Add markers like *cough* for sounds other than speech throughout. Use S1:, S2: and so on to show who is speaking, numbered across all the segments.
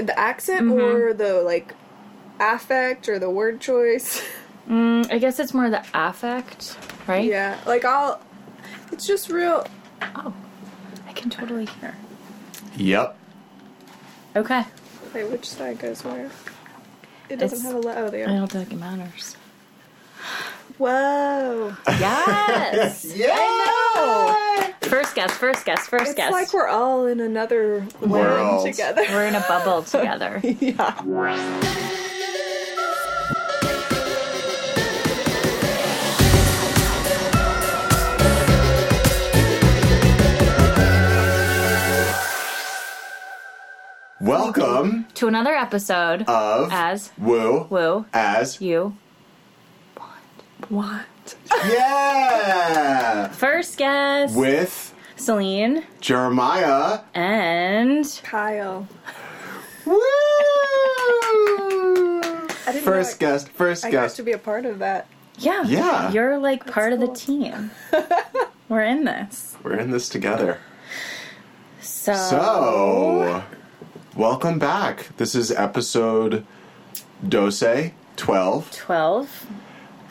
S1: the accent or the like affect or the word choice. *laughs*
S2: Mm, I guess it's more the affect, right?
S1: yeah, like I'll. It's just real.
S2: Oh, I can totally hear.
S3: Yep.
S2: Okay.
S1: Wait, which side goes where? It doesn't
S2: It's-
S1: have a le- oh
S2: I don't think it matters.
S1: Whoa!
S2: Yes. *laughs*
S3: Yeah.
S2: First guess. First guess. First
S1: It's
S2: guess.
S1: It's like we're all in another
S3: World.
S1: land together.
S2: We're in a bubble *laughs* together.
S1: yeah.
S3: Welcome
S2: to another episode
S3: of
S2: as
S3: Woo
S2: Woo
S3: as
S2: You.
S1: What?
S3: Yeah
S2: First guess.
S3: with
S2: Celine
S3: Jeremiah.
S2: and
S1: Kyle.
S3: Woo! First
S1: know
S3: guest, first
S1: I, I got
S3: guest.
S1: to be a part of that.
S2: yeah,
S3: Yeah.
S2: you're like part of the team. *laughs* We're in this.
S3: We're in this together.
S2: So,
S3: So, welcome back. This is episode Dose 12
S2: twelve.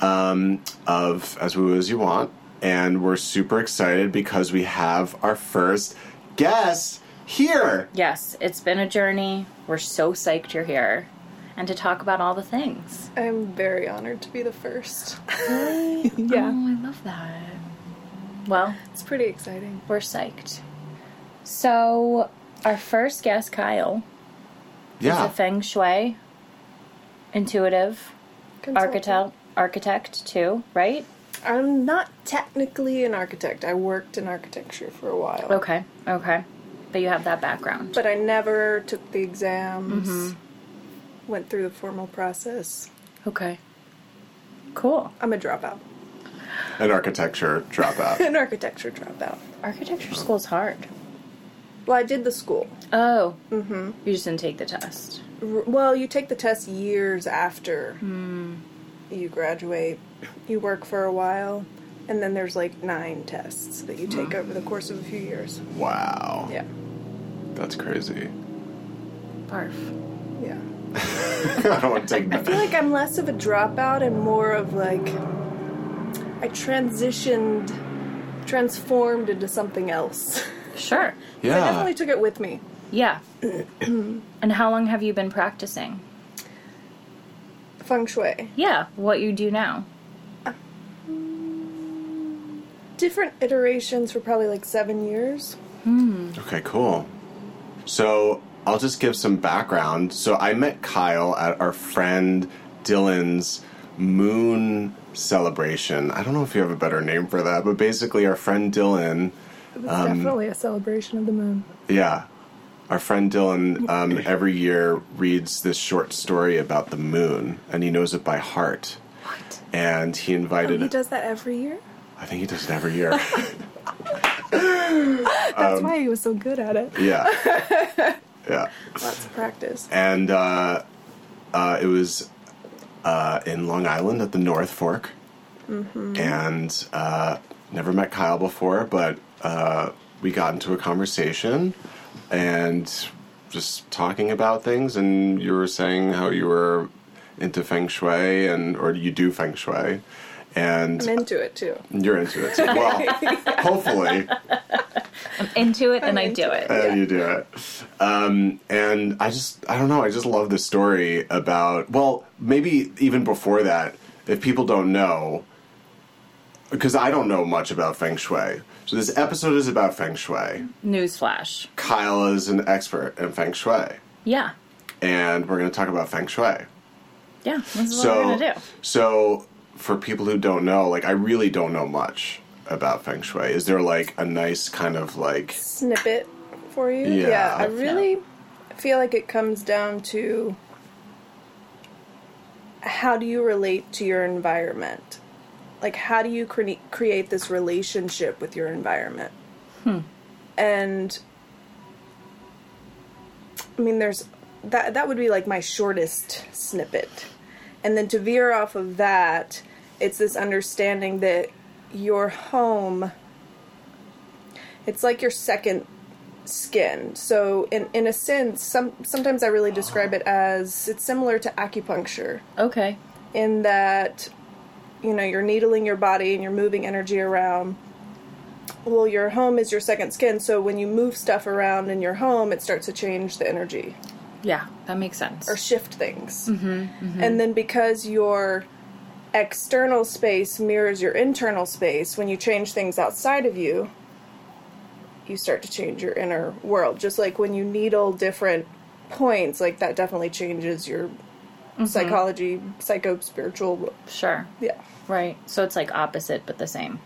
S3: Um, of As Woo As You Want. And we're super excited because we have our first guest here.
S2: Yes, it's been a journey. We're so psyched you're here, and to talk about all the things.
S1: I'm very honored to be the first.
S2: Really? *laughs*
S1: Yeah.
S2: Oh, I love that. Well,
S1: It's pretty exciting.
S2: we're psyched. So, our first guest, Kyle, is a
S3: Yeah.
S2: feng shui, intuitive,
S1: Consultant.
S2: architect, architect too, right?
S1: I'm not technically an architect. I worked in architecture for a while.
S2: Okay, okay. But you have that background.
S1: But I never took the exams, went through the formal process.
S2: Okay. Cool.
S1: I'm a dropout.
S3: An architecture dropout. *laughs*
S1: An architecture dropout.
S2: Architecture school's hard.
S1: Well, I did the school.
S2: Oh. Mm-hmm. You just didn't take the test.
S1: R- Well, you take the test years after you graduate. You work for a while, and then there's like nine tests that you take over the course of a few years.
S3: wow.
S1: Yeah.
S3: That's crazy.
S2: Barf.
S1: Yeah. *laughs*
S3: I don't want to take
S1: I feel like I'm less of a dropout and more of like I transitioned, transformed into something else. *laughs*
S2: Sure.
S1: I
S3: Yeah.
S1: definitely took it with me.
S2: Yeah. *clears throat* and how long have you been practicing?
S1: Feng Shui.
S2: Yeah, what you do now.
S1: Different iterations for probably like seven years. Hmm.
S3: Okay, cool. So I'll just give some background. So I met Kyle at our friend Dylan's moon celebration. I don't know if you have a better name for that, but basically, our friend Dylan,
S1: It was um, definitely a celebration of the moon.
S3: yeah, our friend Dylan um, every year reads this short story about the moon, and he knows it by heart.
S2: What?
S3: And he
S1: Oh,
S3: invited,
S1: he does that every year?
S3: I think he does it every year. *laughs*
S1: That's why he was so good at it.
S3: yeah. *laughs* Yeah.
S1: Lots of practice.
S3: and uh, uh, it was uh, in Long Island at the North Fork, Mm-hmm. and uh, never met Kyle before, but uh, we got into a conversation and just talking about things, and you were saying how you were into feng shui and or you do feng shui, and
S1: I'm into it too.
S3: you're into it. too. Well, *laughs* hopefully.
S2: I'm into it and I
S1: I'm
S2: do
S1: into
S2: it.
S3: Uh, you do it. Um, and I just, I don't know, I just love the story about, well, maybe even before that, if people don't know, because I don't know much about Feng Shui. So this episode is about Feng Shui.
S2: Newsflash.
S3: Kyle is an expert in Feng Shui.
S2: Yeah.
S3: And we're going to talk about Feng Shui.
S2: Yeah. This is what
S3: So,
S2: we're gonna do.
S3: so for people who don't know, like, I really don't know much about Feng Shui. Is there like a nice kind of like,
S1: Snippet for you.
S3: Yeah.
S1: I really feel like it comes down to how do you relate to your environment? Like, how do you cre- create this relationship with your environment? Hmm. And I mean, there's that. That would be like my shortest snippet, and then to veer off of that, it's this understanding that your home. It's like your second skin. So in in a sense, some sometimes I really describe it as it's similar to acupuncture
S2: Okay.
S1: in that you know you're needling your body and you're moving energy around. Well, your home is your second skin, so when you move stuff around in your home, it starts to change the energy
S2: Yeah, that makes sense.
S1: or shift things. Mm-hmm, mm-hmm. And then because your external space mirrors your internal space, when you change things outside of you, you start to change your inner world. Just like when you needle different points, like that definitely changes your mm-hmm. psychology, psycho spiritual.
S2: Sure.
S1: Yeah.
S2: Right. So it's like opposite but the same.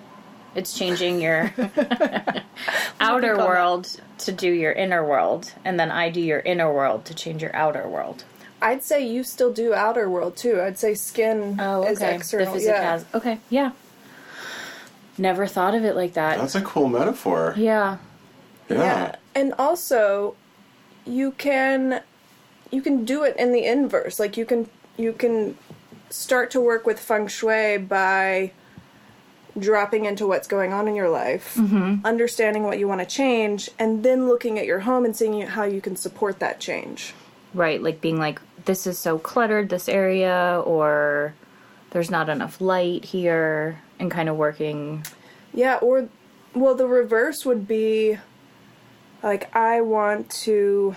S2: It's changing your *laughs* *laughs* outer
S1: call that?
S2: world to do your inner world, and then I do your inner world to change your outer world.
S1: I'd say you still do outer world too. I'd say skin oh, is external.
S2: Oh, The
S1: yeah.
S2: has okay, yeah. Never thought of it like that.
S3: That's a cool metaphor.
S2: yeah.
S3: Yeah.
S1: Yeah. And also you can you can do it in the inverse. Like you can you can start to work with feng shui by dropping into what's going on in your life, mm-hmm. understanding what you want to change, and then looking at your home and seeing how you can support that change.
S2: Right, like being like, this is so cluttered, this area, or there's not enough light here, and kind of working.
S1: Yeah, or well, the reverse would be like I want to.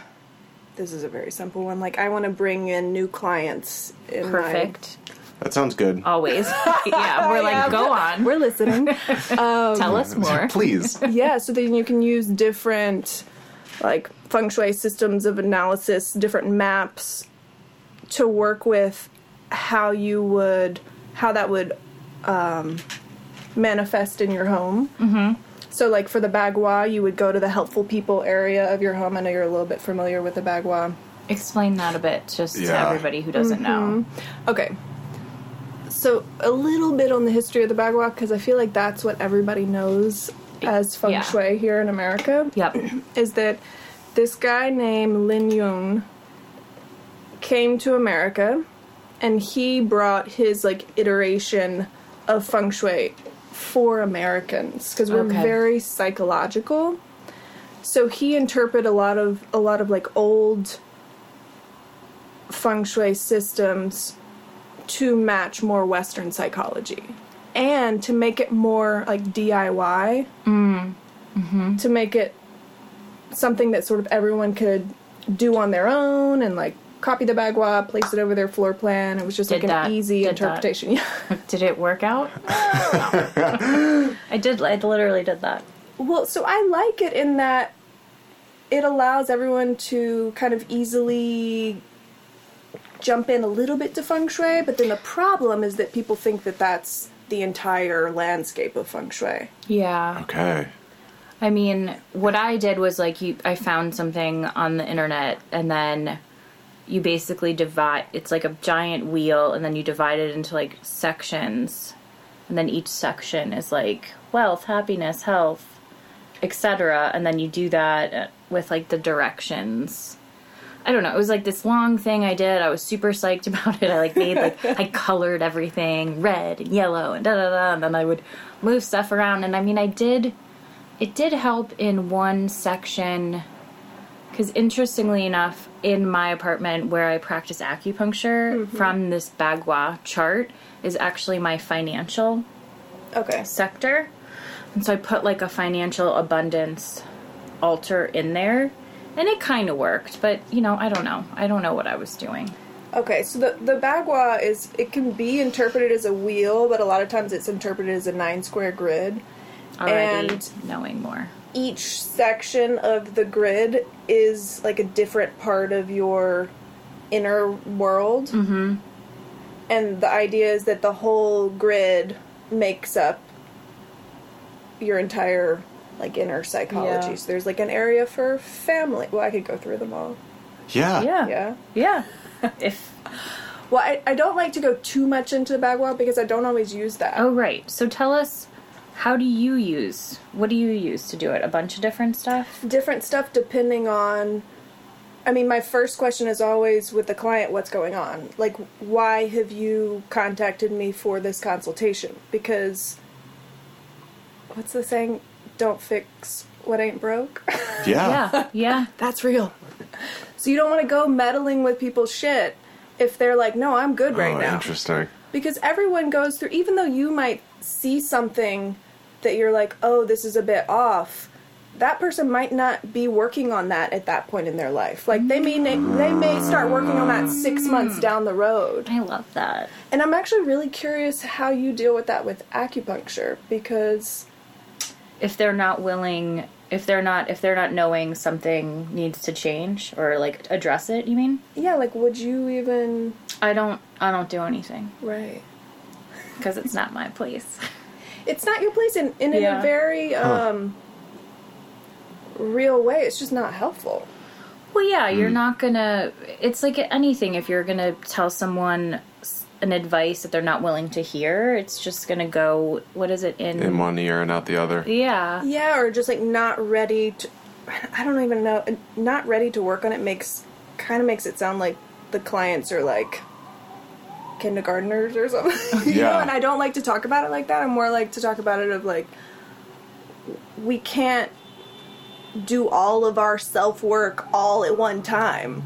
S1: This is a very simple one. Like I want to bring in new clients. In my-
S2: Perfect.
S3: That sounds good.
S2: Always. *laughs* yeah, we're like,
S1: Yeah,
S2: go on.
S1: We're listening. *laughs*
S2: Tell us *laughs* more.
S3: Please.
S1: yeah, so then you can use different like feng shui systems of analysis, different maps to work with how you would how that would um, manifest in your home. Mm-hmm. So, like for the bagua, you would go to the helpful people area of your home. I know you're a little bit familiar with the bagua.
S2: Explain that a bit, just to
S3: Yeah.
S2: everybody who doesn't know. Mm-hmm.
S1: Okay. So, a little bit on the history of the bagua because I feel like that's what everybody knows as feng
S2: Yeah.
S1: shui here in America.
S2: Yep. *clears throat*
S1: is that this guy named Lin Yun came to America and he brought his like iteration of feng shui for Americans because we're
S2: Okay.
S1: very psychological. So he interpreted a lot of a lot of like old feng shui systems to match more western psychology and to make it more like DIY mm. mm-hmm. to make it something that sort of everyone could do on their own and like copy the bagua, place it over their floor plan. It was just
S2: Did
S1: like an
S2: that-
S1: easy
S2: did that.
S1: interpretation. *laughs* Yeah.
S2: Did it work out? *laughs* I did. I literally did that.
S1: well, so I like it in that it allows everyone to kind of easily jump in a little bit to feng shui, but then the problem is that people think that that's the entire landscape of feng shui.
S2: Yeah.
S3: Okay.
S2: I mean, what I did was like you I found something on the internet and then you basically divide it's like a giant wheel and then you divide it into like sections and then each section is like wealth, happiness, health, etc. and then you do that with like the directions. I don't know. It was like this long thing I did. I was super psyched *laughs* about it. I like made like I colored everything red and yellow and da da da. And then I would move stuff around. And I mean, I did. It did help in one section because interestingly enough, in my apartment where I practice acupuncture, mm-hmm. from this Bagua chart is actually my financial
S1: Okay.
S2: sector. And so I put like a financial abundance altar in there. And it kind of worked, but you know, I don't know. I don't know what I was doing.
S1: Okay, so the the bagua is it can be interpreted as a wheel, but a lot of times it's interpreted as a nine square grid.
S2: Already
S1: And-
S2: knowing more.
S1: Each section of the grid is like a different part of your inner world. Mm-hmm. And the idea is that the whole grid makes up your entire like inner psychology.
S2: Yeah.
S1: So there's like an area for family. Well, I could go through them all.
S3: Yeah.
S2: Yeah.
S1: Yeah.
S2: Yeah. *laughs* if
S1: Well, I, I don't like to go too much into the bagua because I don't always use that.
S2: Oh right. So tell us how do you use what do you use to do it? A bunch of different stuff?
S1: different stuff depending on I mean my first question is always with the client what's going on like why have you contacted me for this consultation because what's the saying don't fix what ain't broke. *laughs*
S3: Yeah.
S2: Yeah, yeah.
S1: That's real. So you don't want to go meddling with people's shit if they're like, no, I'm good right
S3: oh,
S1: now.
S3: interesting.
S1: Because everyone goes through, even though you might see something that you're like, oh, this is a bit off. That person might not be working on that at that point in their life. Like they may they may start working on that six mm. months down the road.
S2: I love that.
S1: And I'm actually really curious how you deal with that with acupuncture because
S2: If they're not willing, if they're not, if they're not knowing something needs to change or like address it, you mean?
S1: yeah, like would you even
S2: I don't, I don't do anything
S1: right?
S2: because it's not my place. *laughs*
S1: It's not your place in, in, in
S2: Yeah.
S1: a very um real way. It's just not helpful.
S2: Well, yeah, you're not gonna. It's like anything. If you're gonna tell someone s- an advice that they're not willing to hear, it's just gonna go. What is it in?
S3: In one ear and out the other.
S2: yeah,
S1: Yeah, or just like not ready to. I don't even know. Not ready to work on it makes kind of makes it sound like the clients are like kindergartners or something. *laughs* you know, and I don't like to talk about it like that. I'm more like to talk about it of like we can't do all of our self work all at one time.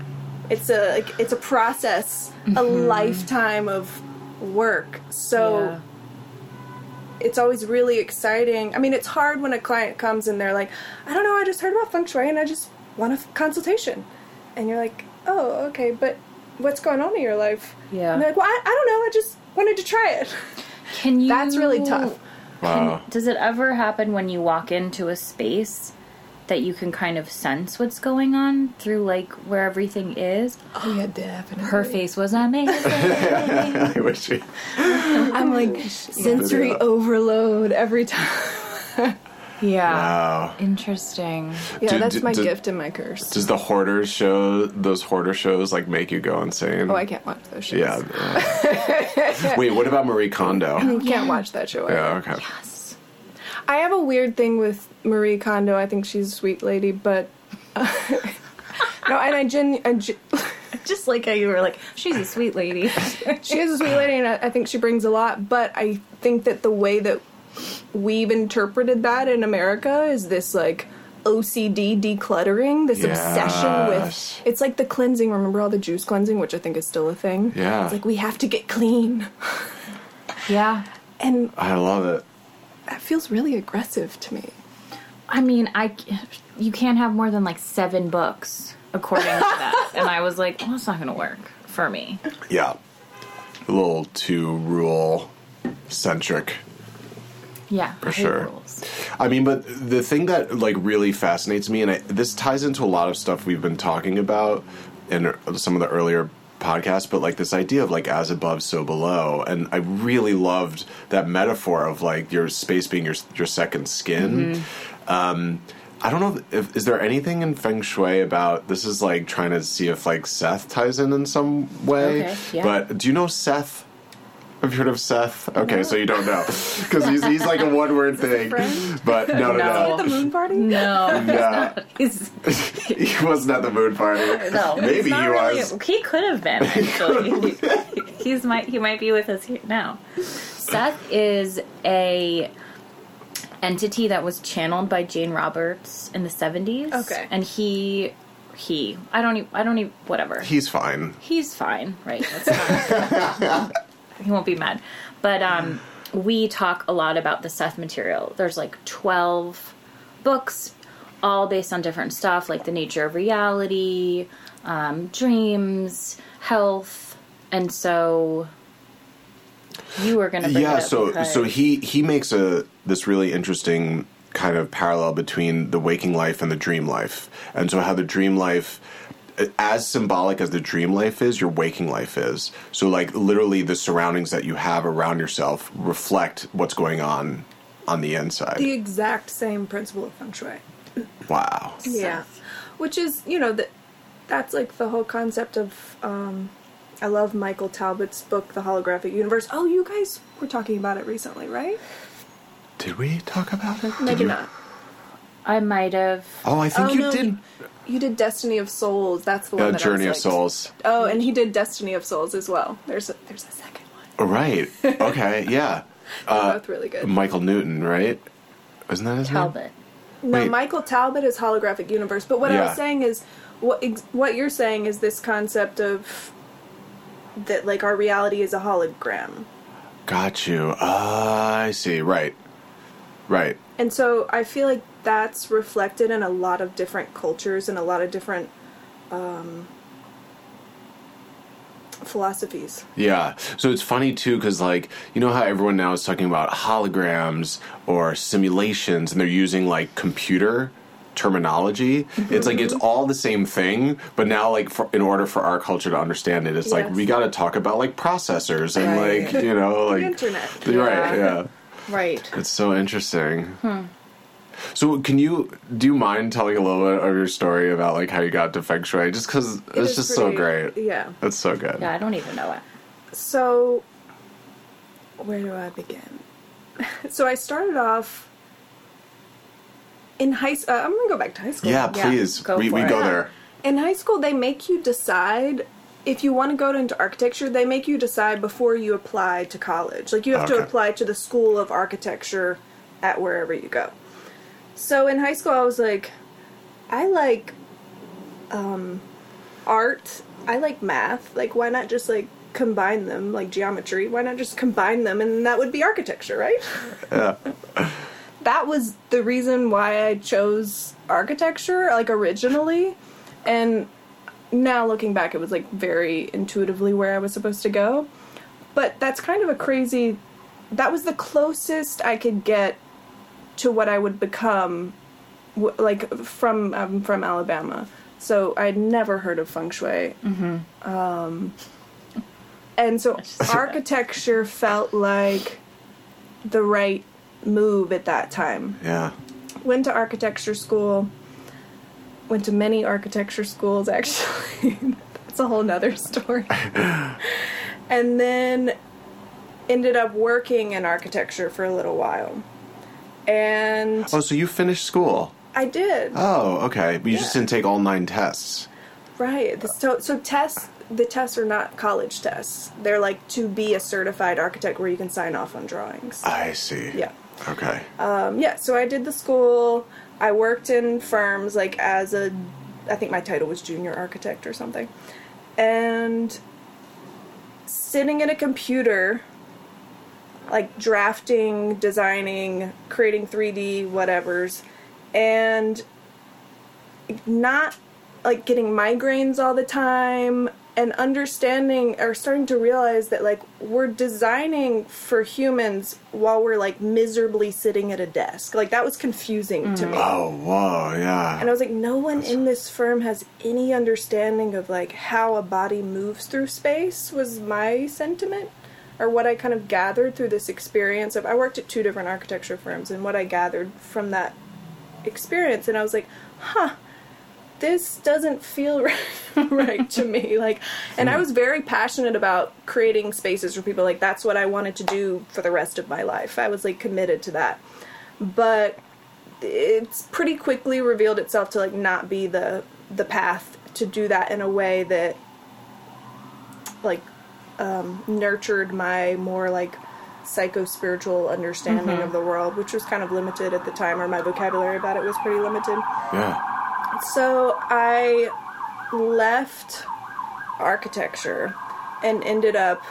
S1: It's a like, it's a process, a mm-hmm. lifetime of work. So
S2: Yeah.
S1: it's always really exciting. I mean, it's hard when a client comes and they're like, I don't know, I just heard about feng shui and I just want a f- consultation. And you're like, oh, okay, but what's going on in your life?
S2: Yeah.
S1: And they're like, well, I, I don't know, I just wanted to try it.
S2: Can *laughs* you?
S1: That's really tough.
S3: Wow.
S2: Does it ever happen when you walk into a space that you can kind of sense what's going on through like where everything is? *gasps*
S1: Oh, yeah, definitely.
S2: Her face was amazing. *laughs*
S3: I wish we.
S1: I'm like *laughs* sensory
S3: uh,
S1: overload every time.
S2: Yeah.
S3: Wow.
S2: Interesting.
S1: Yeah,
S3: Do-
S1: that's
S3: do-
S1: my
S3: do-
S1: gift and my curse.
S3: Does the hoarders show those hoarder shows like make you go insane?
S1: oh, I can't watch those shows.
S3: Yeah. yeah. *laughs* Wait, what about Marie Kondo?
S1: I can't watch that show.
S3: Yeah. Okay.
S2: Yes.
S1: I have a weird thing with Marie Kondo. I think she's a sweet lady, but uh, *laughs* no, and I gen, I gen *laughs*
S2: Just like how you were like, she's a sweet lady.
S1: she is a sweet lady, and I, I think she brings a lot. But I think that the way that we've interpreted that in America is this like OCD decluttering, this obsession with. It's like the cleansing. Remember all the juice cleansing, which I think is still a thing.
S3: Yeah.
S1: it's like we have to get clean, *laughs*
S2: yeah.
S1: and
S3: I love it.
S1: that feels really aggressive to me.
S2: I mean, I you can't have more than like seven books according to that, *laughs* and I was like, well, it's not going to work for me.
S3: Yeah. A little too rule centric.
S2: Yeah,
S3: For sure.
S2: rules.
S3: I mean, but the thing that like really fascinates me, and I, this ties into a lot of stuff we've been talking about in some of the earlier podcasts, but like this idea of like as above, so below, and I really loved that metaphor of like your space being your your second skin. Um, I don't know if is there anything in feng shui about this is like trying to see if like Seth ties in in some way.
S2: Okay, yeah.
S3: But do you know Seth? Have you heard of Seth? Okay, so you don't know *laughs* because he's, he's like a one word thing. But no, no,
S2: No.
S3: no.
S1: The moon party.
S2: No,
S3: Yeah,
S2: he's
S3: he wasn't at the moon party.
S2: no. *laughs* *laughs*
S3: maybe he
S2: not really-
S3: was.
S2: he could have been actually. he's might he might be with us here now. Seth is a entity that was channeled by Jane Roberts in the seventies.
S1: Okay.
S2: and he he I don't even I don't even whatever.
S3: He's fine.
S2: he's fine, right? He won't be mad. But um, we talk a lot about the Seth material. There's like 12 books, all based on different stuff, like the nature of reality, um, dreams, health, and so you were going to
S3: Yeah, so
S2: because-
S3: so he he makes a this really interesting kind of parallel between the waking life and the dream life, and so how the dream life. As symbolic as the dream life is, your waking life is. So, like, literally, the surroundings that you have around yourself reflect what's going on on the inside.
S1: The exact same principle of feng shui.
S3: wow.
S1: Yeah, which is you know that that's like the whole concept of. Um, I love Michael Talbot's book, The Holographic Universe. Oh, you guys were talking about it recently, right?
S3: Did we talk about it? Did
S1: Maybe
S3: you-
S1: not.
S2: I might have.
S3: Oh, I think
S1: Oh,
S3: you
S1: no,
S3: did.
S1: You, you did Destiny of Souls. That's the one.
S3: Uh,
S1: that I
S3: Journey of
S1: like-
S3: Souls.
S1: Oh, and he did Destiny of Souls as well. There's a, there's a second one.
S3: Oh, Right. Okay. *laughs* Yeah.
S1: They're
S3: Uh,
S1: both really good.
S3: Michael Newton, right? Isn't that his name?
S2: Talbot.
S1: No,
S3: Wait.
S1: Michael Talbot is holographic universe. But what I was saying is, what ex- what you're saying is this concept of that like our reality is a hologram.
S3: Got you. Ah, I see. Right. Right.
S1: And so I feel like that's reflected in a lot of different cultures and a lot of different um, philosophies.
S3: Yeah. So it's funny too because like you know how everyone now is talking about holograms or simulations and they're using like computer terminology. It's like it's all the same thing, but now like for, in order for our culture to understand it, it's like we got to talk about like processors and
S2: Right.
S3: like you know like
S1: internet.
S3: Right.
S2: Yeah.
S3: Yeah.
S2: Right.
S3: It's so interesting. So, can you do you mind telling a little bit of your story about like how you got to feng shui? Just because
S1: It
S3: it's
S1: is
S3: just so great.
S1: Yeah.
S3: It's so good.
S2: Yeah, I don't even know it.
S1: So, where do I begin? *laughs* so I started off in high. Uh, I'm gonna go back to high school.
S3: Yeah,
S2: Yeah,
S3: please.
S2: go
S3: we
S2: for
S3: we
S2: it.
S3: go
S2: Yeah.
S3: there.
S1: In high school, they make you decide if you want to go into architecture. They make you decide before you apply to college. Like you have to apply to the school of architecture at wherever you go. So in high school, I was like, I like um, art. I like math. Like, why not just like combine them, like geometry? Why not just combine them, and that would be architecture, right?
S3: Yeah.
S1: that was the reason why I chose architecture, like originally. And now looking back, it was like very intuitively where I was supposed to go. But that's kind of a crazy. That was the closest I could get to what I would become, w- like from I'm from Alabama, so I'd never heard of feng shui. Mm-hmm. Um, and so architecture felt like the right move at that time.
S3: Yeah.
S1: Went to architecture school. Went to many architecture schools actually. *laughs* That's a whole nother story. *laughs* and then ended up working in architecture for a little while. And
S3: Oh, so you finished school?
S1: I did.
S3: Oh, okay. But you just didn't take all nine tests.
S1: Right. So so tests the tests are not college tests. They're like to be a certified architect where you can sign off on drawings.
S3: I see.
S1: Yeah.
S3: Okay.
S1: Um, yeah, so I did the school. I worked in firms like as a, I think my title was junior architect or something. And sitting at a computer, like drafting, designing, creating 3D whatevers, and not like getting migraines all the time and understanding or starting to realize that like we're designing for humans while we're like miserably sitting at a desk. Like that was confusing to mm. me.
S3: Oh, whoa, yeah.
S1: and i was like no one in this firm has any understanding of like how a body moves through space was my sentiment or what i kind of gathered through this experience of i worked at two different architecture firms and what i gathered from that experience and i was like huh this doesn't feel right, *laughs* right to me. Like and i hmm. was very passionate about creating spaces for people like that's what i wanted to do for the rest of my life. I was like committed to that. But it's pretty quickly revealed itself to like not be the the path to do that in a way that like um, nurtured my more like psycho spiritual understanding of the world which was kind of limited at the time or my vocabulary about it was pretty limited
S3: yeah.
S1: so I left architecture and ended up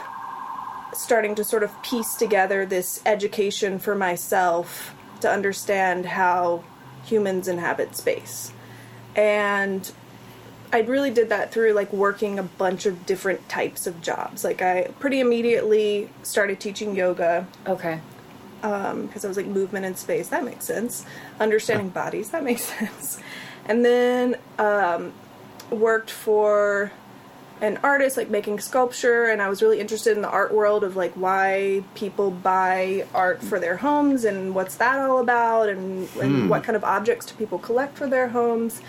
S1: starting to sort of piece together this education for myself to understand how humans inhabit space. And I really did that through like working a bunch of different types of jobs. Like I pretty immediately started teaching yoga
S2: Okay.
S1: because I was like movement in space. That makes sense. Understanding bodies. That makes *laughs* sense. And then um, worked for an artist, like making sculpture, and I was really interested in the art world of like why people buy art for their homes and what's that all about, and, and what kind of objects do people collect for their homes.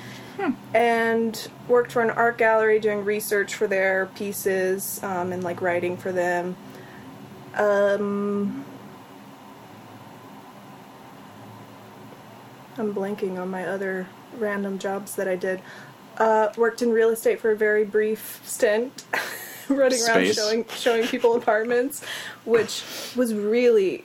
S1: And worked for an art gallery doing research for their pieces um, and like writing for them. Um, I'm blanking on my other random jobs that I did. Uh, worked in real estate for a very brief stint, *laughs* running around showing showing people apartments, which was really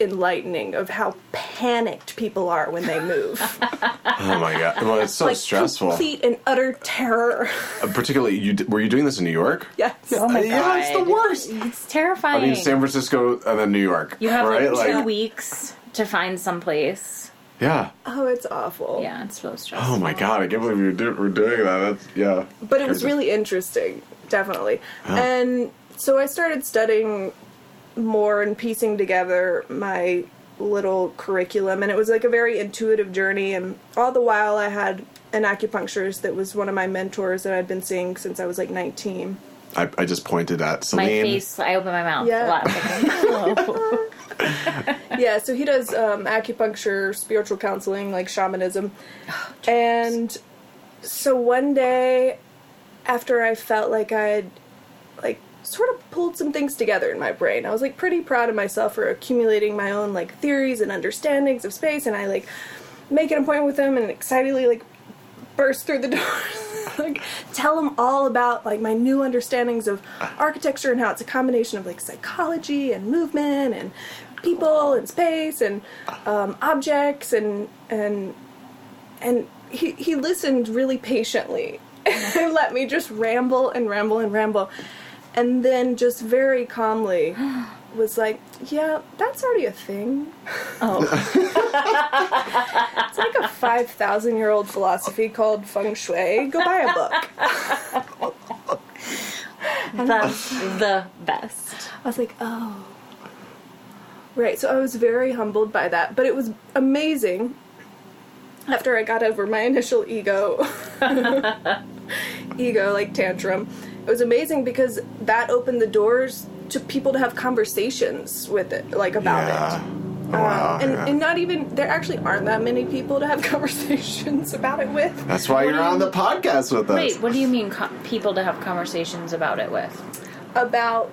S1: enlightening of how panicked people are when they move. *laughs*
S3: Oh my god! Well, it's so
S1: like
S3: stressful.
S1: complete and utter terror.
S3: Uh, particularly, you d- were you doing this in New York?
S1: yes.
S2: Oh my
S3: yeah,
S2: god.
S3: it's the worst.
S2: It's terrifying.
S3: I mean, San Francisco and then New York.
S2: you have
S3: right?
S2: like two
S3: like,
S2: weeks to find someplace.
S3: yeah.
S1: Oh, it's awful.
S2: Yeah, it's so stressful.
S3: Oh my god! I can't believe you do, we're doing that. That's yeah.
S1: But it was really interesting, definitely.
S3: Yeah.
S1: And so I started studying more and piecing together my little curriculum and it was like a very intuitive journey and all the while I had an acupuncturist that was one of my mentors that I'd been seeing since I was like 19.
S3: I, I just pointed at
S2: My face, I open my mouth
S1: Yeah.
S2: a lot. Oh. *laughs*
S1: yeah, so he does um, acupuncture, spiritual counseling, like shamanism. and so one day, after I felt like I'd like sort of pulled some things together in my brain, I was like pretty proud of myself for accumulating my own like theories and understandings of space, and I like make an appointment with him and excitedly like burst through the *laughs* doors. like tell him all about like my new understandings of architecture and how it's a combination of like psychology and movement and people and space and um, objects and and and he he listened really patiently *laughs* and let me just ramble and ramble and ramble and then just very calmly was like yeah that's already a thing
S2: oh.
S1: it's like a 5000 year old philosophy called feng shui go buy a book *laughs*
S2: That's the best.
S1: I was like, oh. Right, so I was very humbled by that, but it was amazing after I got over my initial ego *laughs* ego like tantrum. It was amazing because that opened the doors to people to have conversations with it, like about
S3: yeah.
S1: it.
S3: Oh, wow.
S1: Um, and,
S3: yeah.
S1: and not even there actually aren't that many people to have *laughs* conversations about it with.
S3: That's why you're on the podcast with us.
S2: Wait, what do you mean co- people to have conversations about it with?
S1: About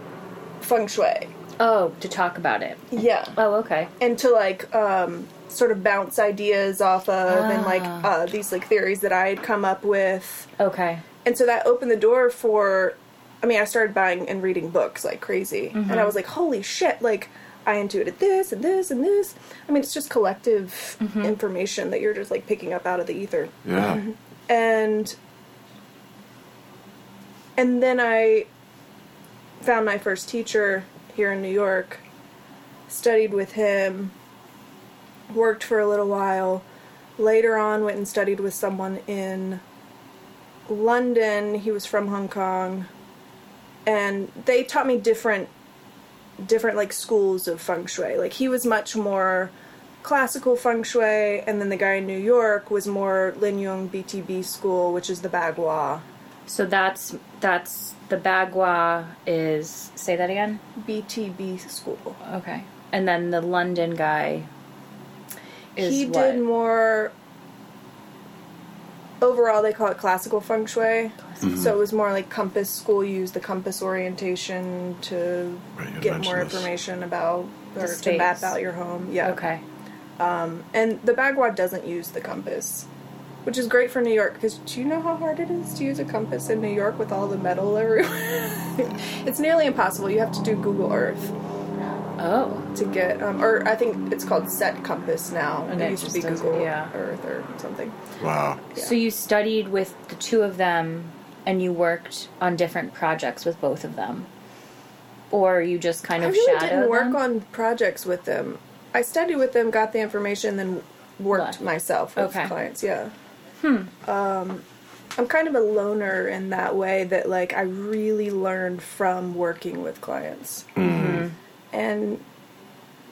S1: feng shui.
S2: Oh, to talk about it.
S1: Yeah.
S2: Oh, okay.
S1: and to like um, sort of bounce ideas off of and like
S2: Ah.
S1: uh, these like theories that I had come up with,
S2: Okay.
S1: And so that opened the door for. I mean, I started buying and reading books like crazy, and I mm-hmm. was like, "Holy shit!" Like, I intuited this and this and this. I mean, it's just collective mm-hmm. information that you're just like picking up out of the ether
S3: Yeah. Mm-hmm.
S1: and and then I found my first teacher here in New York, studied with him, worked for a little while. Later on, went and studied with someone in London. He was from Hong Kong, and they taught me different, different like schools of feng shui. Like he was much more classical feng shui, and then the guy in New York was more Lin Yun BTB school, which is the Bagua.
S2: So that's that's the Bagua is say that again.
S1: BTB school.
S2: Okay. And then the London guy is
S1: he
S2: what?
S1: did more. Overall, they call it classical feng shui. So it was more like compass school. You use the compass orientation to
S3: Right,
S1: get
S3: mentioned
S1: more
S3: this.
S1: information about or to map out your home. Yeah.
S2: Okay.
S1: Um, and the Bagua doesn't use the compass, which is great for New York because do you know how hard it is to use a compass in New York with all the metal everywhere? *laughs* it's nearly impossible. You have to do Google Earth
S2: Oh.
S1: to get, um, or I think it's called Set Compass now.
S2: And
S1: it
S2: it
S1: used to be
S2: does-
S1: Google
S2: yeah.
S1: Earth or something.
S3: Wow.
S2: So you studied with the two of them and you worked on different projects with both of them. Or you just kind
S1: I
S2: of
S1: really
S2: shadowed
S1: didn't work
S2: them?
S1: on projects with them. I studied with them, got the information, then worked
S2: Left.
S1: myself with
S2: Okay.
S1: clients. Yeah. Hmm. Um, I'm kind of a loner in that way that like I really learned from working with clients and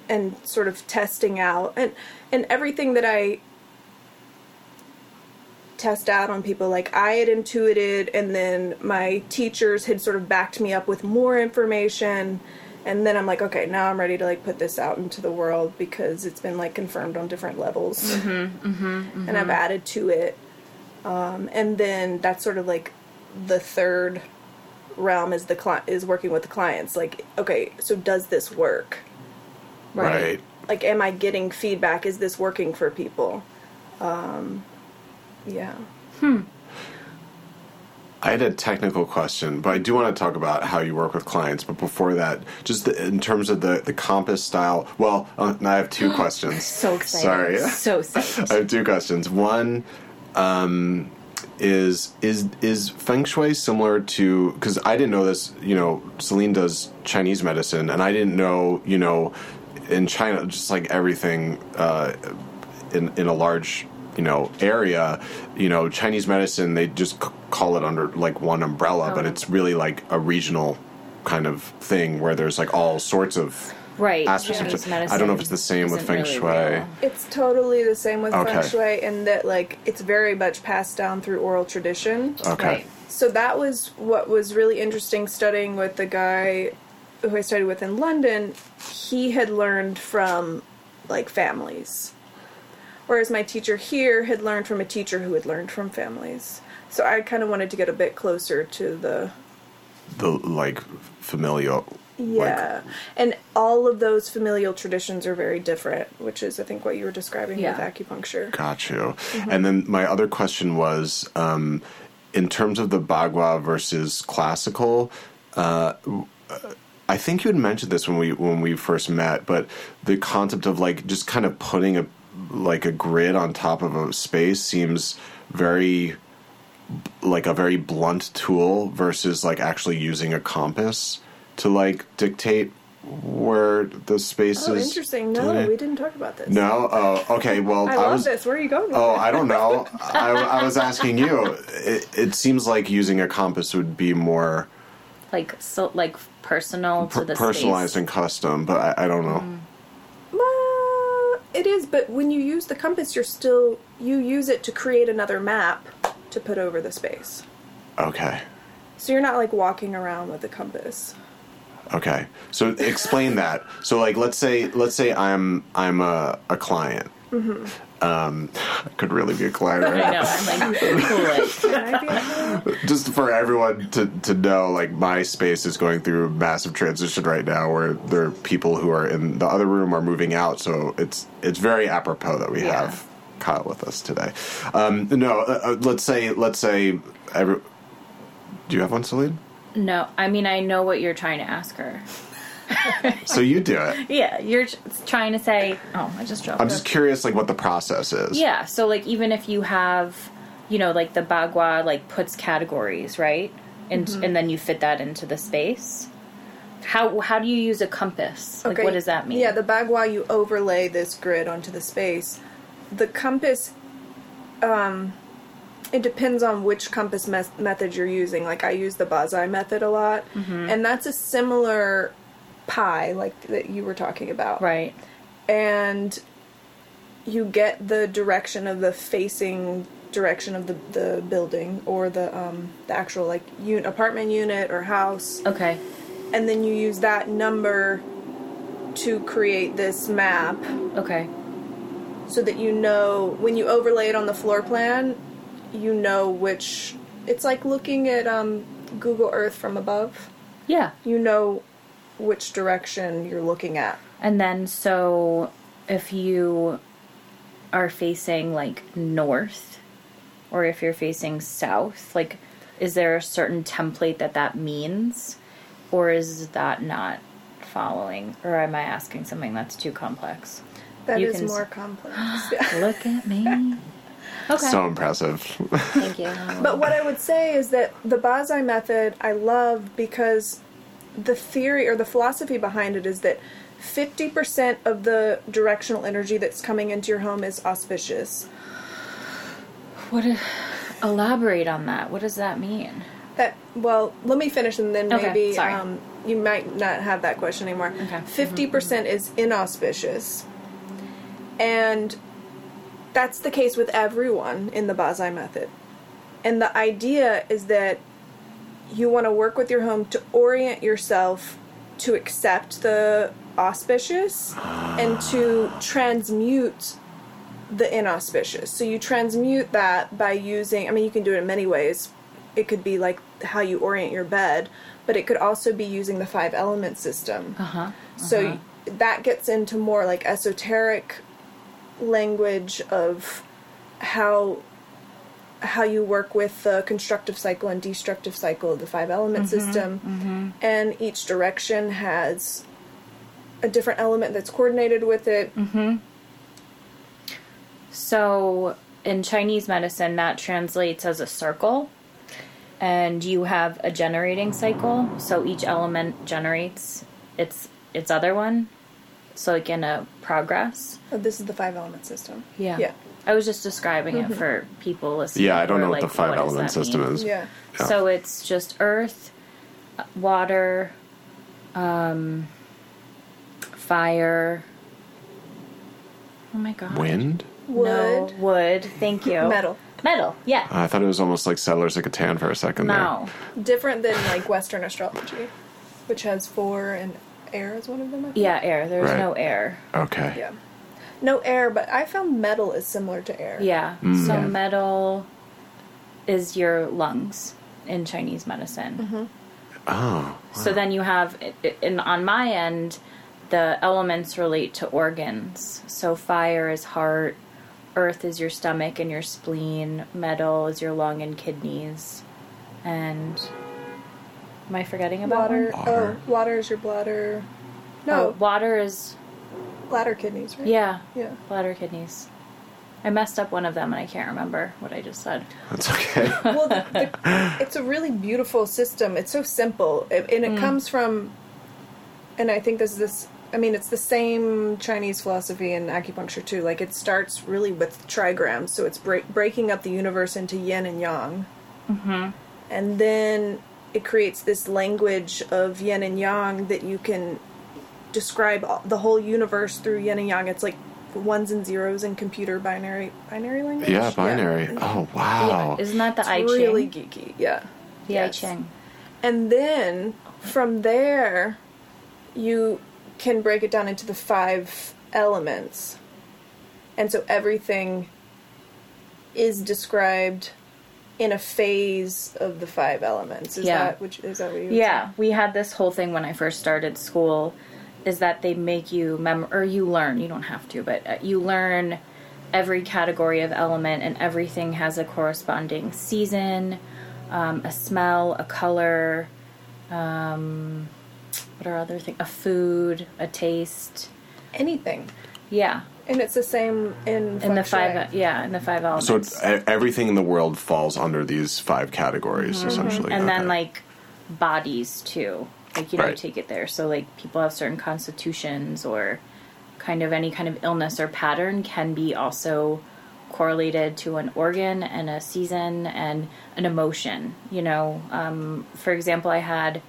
S1: and sort of testing out and and everything that I test out on people like I had intuited and then my teachers had sort of backed me up with more information and then I'm like okay now I'm ready to like put this out into the world because it's been like confirmed on different levels. Mm-hmm, mm-hmm, mm-hmm. And I've added to it. Um, and then that's sort of like the third realm is the cli- is working with the clients like okay so does this work
S3: Right.
S1: like am i getting feedback is this working for people um yeah Hmm.
S3: I had a technical question, but I do want to talk about how you work with clients. But before that, just the, in terms of the, the compass style, well, uh, I have two *gasps* questions.
S2: So excited.
S3: Sorry.
S2: So excited. *laughs*
S3: I have two questions. One um, is is is feng shui similar to because I didn't know this. You know, Celine does Chinese medicine, and I didn't know. You know, in China, just like everything uh, in in a large you know area, you know, Chinese medicine they just c- call it under like one umbrella, but
S2: Oh.
S3: it's really like a regional kind of thing where there's like all sorts of
S2: Right.
S3: aspects of
S2: Chinese
S3: Chi- I don't know if it's the same with feng
S2: really
S3: shui.
S2: real.
S1: It's totally the same with
S3: Okay.
S1: feng shui in that like it's very much passed down through oral tradition.
S3: Okay.
S2: Right.
S1: So that was what was really interesting studying with the guy who I studied with in London. He had learned from like families. Whereas my teacher here had learned from a teacher who had learned from families. So I kind of wanted to get a bit closer to the
S3: The like familial.
S1: Yeah. and all of those familial traditions are very different, which is I think what you were describing
S2: Yeah.
S1: with acupuncture.
S3: Got you. And then my other question was, um, in terms of the Bagua versus classical, uh, I think you had mentioned this when we when we first met, but the concept of like just kind of putting a like a grid on top of a space seems very like a very blunt tool versus like actually using a compass to like dictate where the space
S1: Oh,
S3: is.
S1: interesting. No,
S3: delineated.
S1: we didn't talk about this.
S3: No. Oh, okay. Well,
S1: I, love
S3: was.
S1: this. Where are you going with
S3: Oh,
S1: it?
S3: I don't know. *laughs* I, I was asking you. It, it seems like using a compass would be more
S2: Like so, like personal to
S3: per-
S2: the
S3: personalized
S2: space.
S3: and custom, but I, I don't know.
S1: Uh, it is, but when you use the compass, you're still you use it to create another map to put over the space.
S3: Okay.
S1: So you're not like walking around with the compass.
S3: Okay. So explain *laughs* that. So like, let's say let's say I'm I'm a, a client.
S1: Mm-hmm.
S3: Um, I could really be a client.
S2: I
S3: Right?
S2: know. I'm like, cool it. *laughs*
S1: Can I be on that?
S3: Just for everyone to, to know, like my space is going through a massive transition right now, where there are people who are in the other room are moving out. So it's it's very apropos that we
S2: Yeah.
S3: have Kyle with us today. Um, no, uh, uh, let's say let's say every. Do you have one, Celine?
S2: No, I mean I know what you're trying to ask her. *laughs*
S3: So you do it.
S2: Yeah, you're trying to say. Oh, I just dropped.
S3: I'm
S2: it.
S3: just curious, like what the process is.
S2: Yeah, so like even if you have, you know, like the Bagua like puts categories, right? And
S1: Mm-hmm.
S2: and then you fit that into the space. How how do you use a compass? Like what does that mean?
S1: Yeah, the bagua you overlay this grid onto the space. The compass, um, it depends on which compass mes- method you're using. Like I use the Ba Zhai method a lot,
S2: Mm-hmm.
S1: and that's a similar pie like that you were talking about.
S2: right.
S1: and you get the direction of the facing direction of the, the building or the um, the actual like un- apartment unit or house
S2: Okay.
S1: and then you use that number to create this map
S2: Okay.
S1: so that you know when you overlay it on the floor plan you know which it's like looking at um, Google Earth from above
S2: Yeah.
S1: you know which direction you're looking at
S2: And then so if you are facing like north or if you're facing south, like is there a certain template that that means or is that not following or am I asking something that's too complex?
S1: That
S2: You
S1: is
S2: can s-
S1: more complex *gasps*
S2: Look at me. Okay.
S3: So impressive.
S2: Thank you. *laughs*
S1: But what I would say is that the Bazai method I love because the theory or the philosophy behind it is that 50% of the directional energy that's coming into your home is auspicious.
S2: What elaborate on that. What does that mean?
S1: That well, let me finish and then
S2: Okay,
S1: maybe um, you might not have that question anymore.
S2: Okay.
S1: 50% is inauspicious. And that's the case with everyone in the Ba Zhai method. And the idea is that you want to work with your home to orient yourself to accept the auspicious and to transmute the inauspicious. So you transmute that by using, I mean, you can do it in many ways. It could be like how you orient your bed, but it could also be using the five element system.
S2: Uh huh.
S1: So that gets into more like esoteric language of how how you work with the constructive cycle and destructive cycle of the five element mm-hmm, system. Mm-hmm. And each direction has a different element that's coordinated with it. Mm-hmm.
S2: So in Chinese medicine, that translates as a circle. And you have a generating cycle, so each element generates its its other one. So like in a progress.
S1: Oh, this is the five element system.
S2: Yeah.
S1: Yeah.
S2: I was just describing it for people listening.
S3: Yeah, I don't
S2: who are
S3: know what
S2: like,
S3: the five
S2: does
S3: element system
S2: mean?
S3: is.
S1: Yeah.
S3: Yeah.
S2: So it's just earth, uh, water, um, fire. Oh my god.
S3: Wind?
S1: Wood.
S2: No, wood. Thank you.
S1: Metal.
S2: Metal. Yeah.
S3: I thought it was almost like Settlers of Catan for a second
S2: no.
S1: Different than like Western astrology, which has four and air is one of them. I think.
S2: Yeah, air. There's
S3: Right.
S2: no air.
S3: Okay.
S1: Yeah. No air, but I found metal is similar to air.
S2: Yeah.
S3: Mm.
S2: So
S1: Yeah.
S2: metal is your lungs in Chinese medicine.
S1: Mm-hmm.
S3: Oh.
S2: So then you have, and on my end, the elements relate to organs. So fire is heart, earth is your stomach and your spleen, metal is your lung and kidneys, and am I forgetting about
S1: Water.
S2: one?
S3: Water.
S1: Oh, water is your bladder.
S2: Oh,
S1: No,
S2: water is
S1: bladder kidneys, right?
S2: yeah,
S1: Yeah.
S2: bladder, kidneys. I messed up one of them and I can't remember what I just said.
S3: That's okay. *laughs*
S1: Well, the, the, it's a really beautiful system. It's so simple, it, and it comes from, and I think this is this. I mean, it's the same Chinese philosophy and acupuncture too. Like it starts really with trigrams, so it's break, breaking up the universe into yin and yang, mm-hmm. and then it creates this language of yin and yang that you can describe the whole universe through yin and yang. It's like ones and zeros in computer binary binary language.
S3: yeah, binary. Oh, wow. Yeah.
S2: Isn't that the
S1: It's
S2: I Ching?
S1: really geeky. Yeah.
S2: the
S1: Yes.
S2: I Ching.
S1: And then from there, you can break it down into the five elements. And so everything is described in a phase of the five elements. Is
S2: Yeah.
S1: that which is that what you
S2: Yeah, we had this whole thing when I first started school is that they make you mem or you learn, you don't have to, but uh, you learn every category of element and everything has a corresponding season, um, a smell, a color, um, what are other things? A food, a taste.
S1: anything?
S2: Yeah,
S1: And it's the same in
S2: in the
S1: feng shui.
S2: five yeah, in the five elements.
S3: So it's, e- everything in the world falls under these five categories, essentially.
S2: Mm-hmm. and then like bodies too like you know
S3: Right.
S2: take it there so like people have certain constitutions or kind of any kind of illness or pattern can be also correlated to an organ and a season and an emotion you know um, for example i had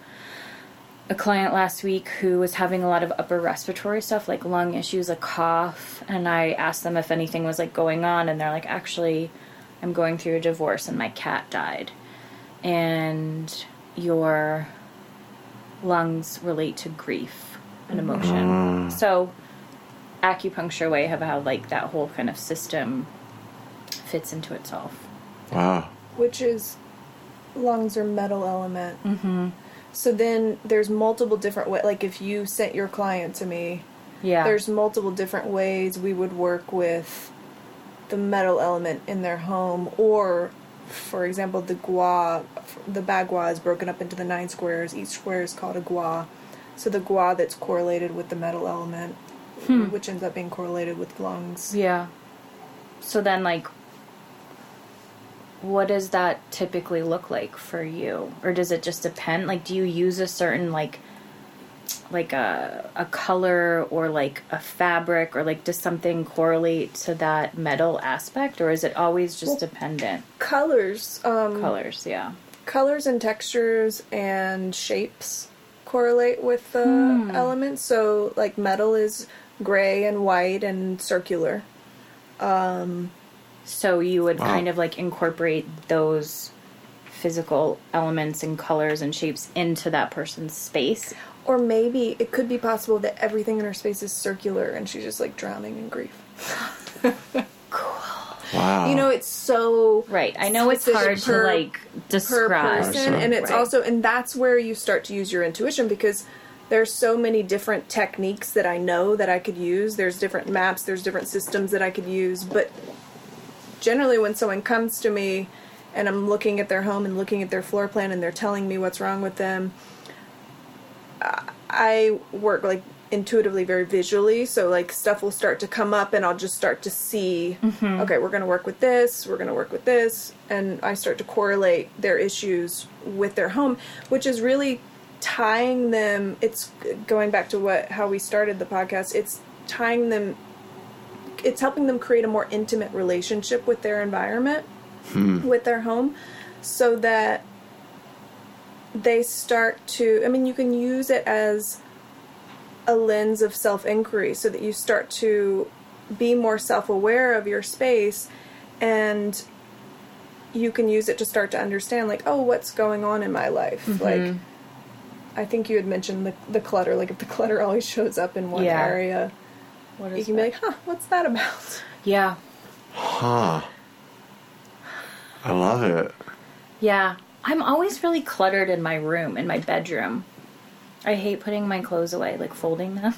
S2: a client last week who was having a lot of upper respiratory stuff like lung issues a cough and i asked them if anything was like going on and they're like actually i'm going through a divorce and my cat died and your lungs relate to grief and emotion. So acupuncture way of how like that whole kind of system fits into itself.
S3: wow.
S1: which is lungs are metal element. Mm-hmm. So then there's multiple different ways. Like if you sent your client to me,
S2: Yeah.
S1: there's multiple different ways we would work with the metal element in their home, or for example, the gua, the bagua is broken up into the nine squares. Each square is called a gua. So the gua that's correlated with the metal element, hmm. which ends up being correlated with lungs.
S2: Yeah. So then like what does that typically look like for you? Or does it just depend? Like do you use a certain like like a a color or like a fabric or like does something correlate to that metal aspect or is it always just
S1: Well-
S2: dependent?
S1: Colors. Um,
S2: Colors, yeah.
S1: colors and textures and shapes correlate with the
S2: Hmm.
S1: elements. So, like metal is gray and white and circular.
S2: So you would
S3: Wow.
S2: kind of like incorporate those physical elements and colors and shapes into that person's space.
S1: Or maybe it could be possible that everything in her space is circular and she's just like drowning in grief. *laughs*
S3: Wow.
S1: You know, it's so
S2: Right. I know it's hard
S1: per-
S2: to like
S1: per
S2: describe.
S1: person, and it's
S2: Right.
S1: also and that's where you start to use your intuition because there's so many different techniques that I know that I could use. There's different maps, there's different systems that I could use, but generally when someone comes to me and I'm looking at their home and looking at their floor plan and they're telling me what's wrong with them, I- I work like intuitively very visually. So like stuff will start to come up and I'll just start to see mm-hmm. okay we're going to work with this we're going to work with this. And I start to correlate their issues with their home which is really tying them it's going back to what how we started the podcast. It's tying them it's helping them create a more intimate relationship with their environment hmm. with their home so that they start to i mean you can use it as a lens of self-inquiry so that you start to be more self-aware of your space and you can use it to start to understand like oh what's going on in my life? Mm-hmm. Like i think you had mentioned the, the clutter like if the clutter always shows up in one
S2: Yeah.
S1: area
S2: What
S1: you
S2: is
S1: can be like huh what's that about *laughs*
S2: yeah,
S3: Huh. I love it.
S2: yeah. I'm always really cluttered in my room, in my bedroom. I hate putting my clothes away, like folding them.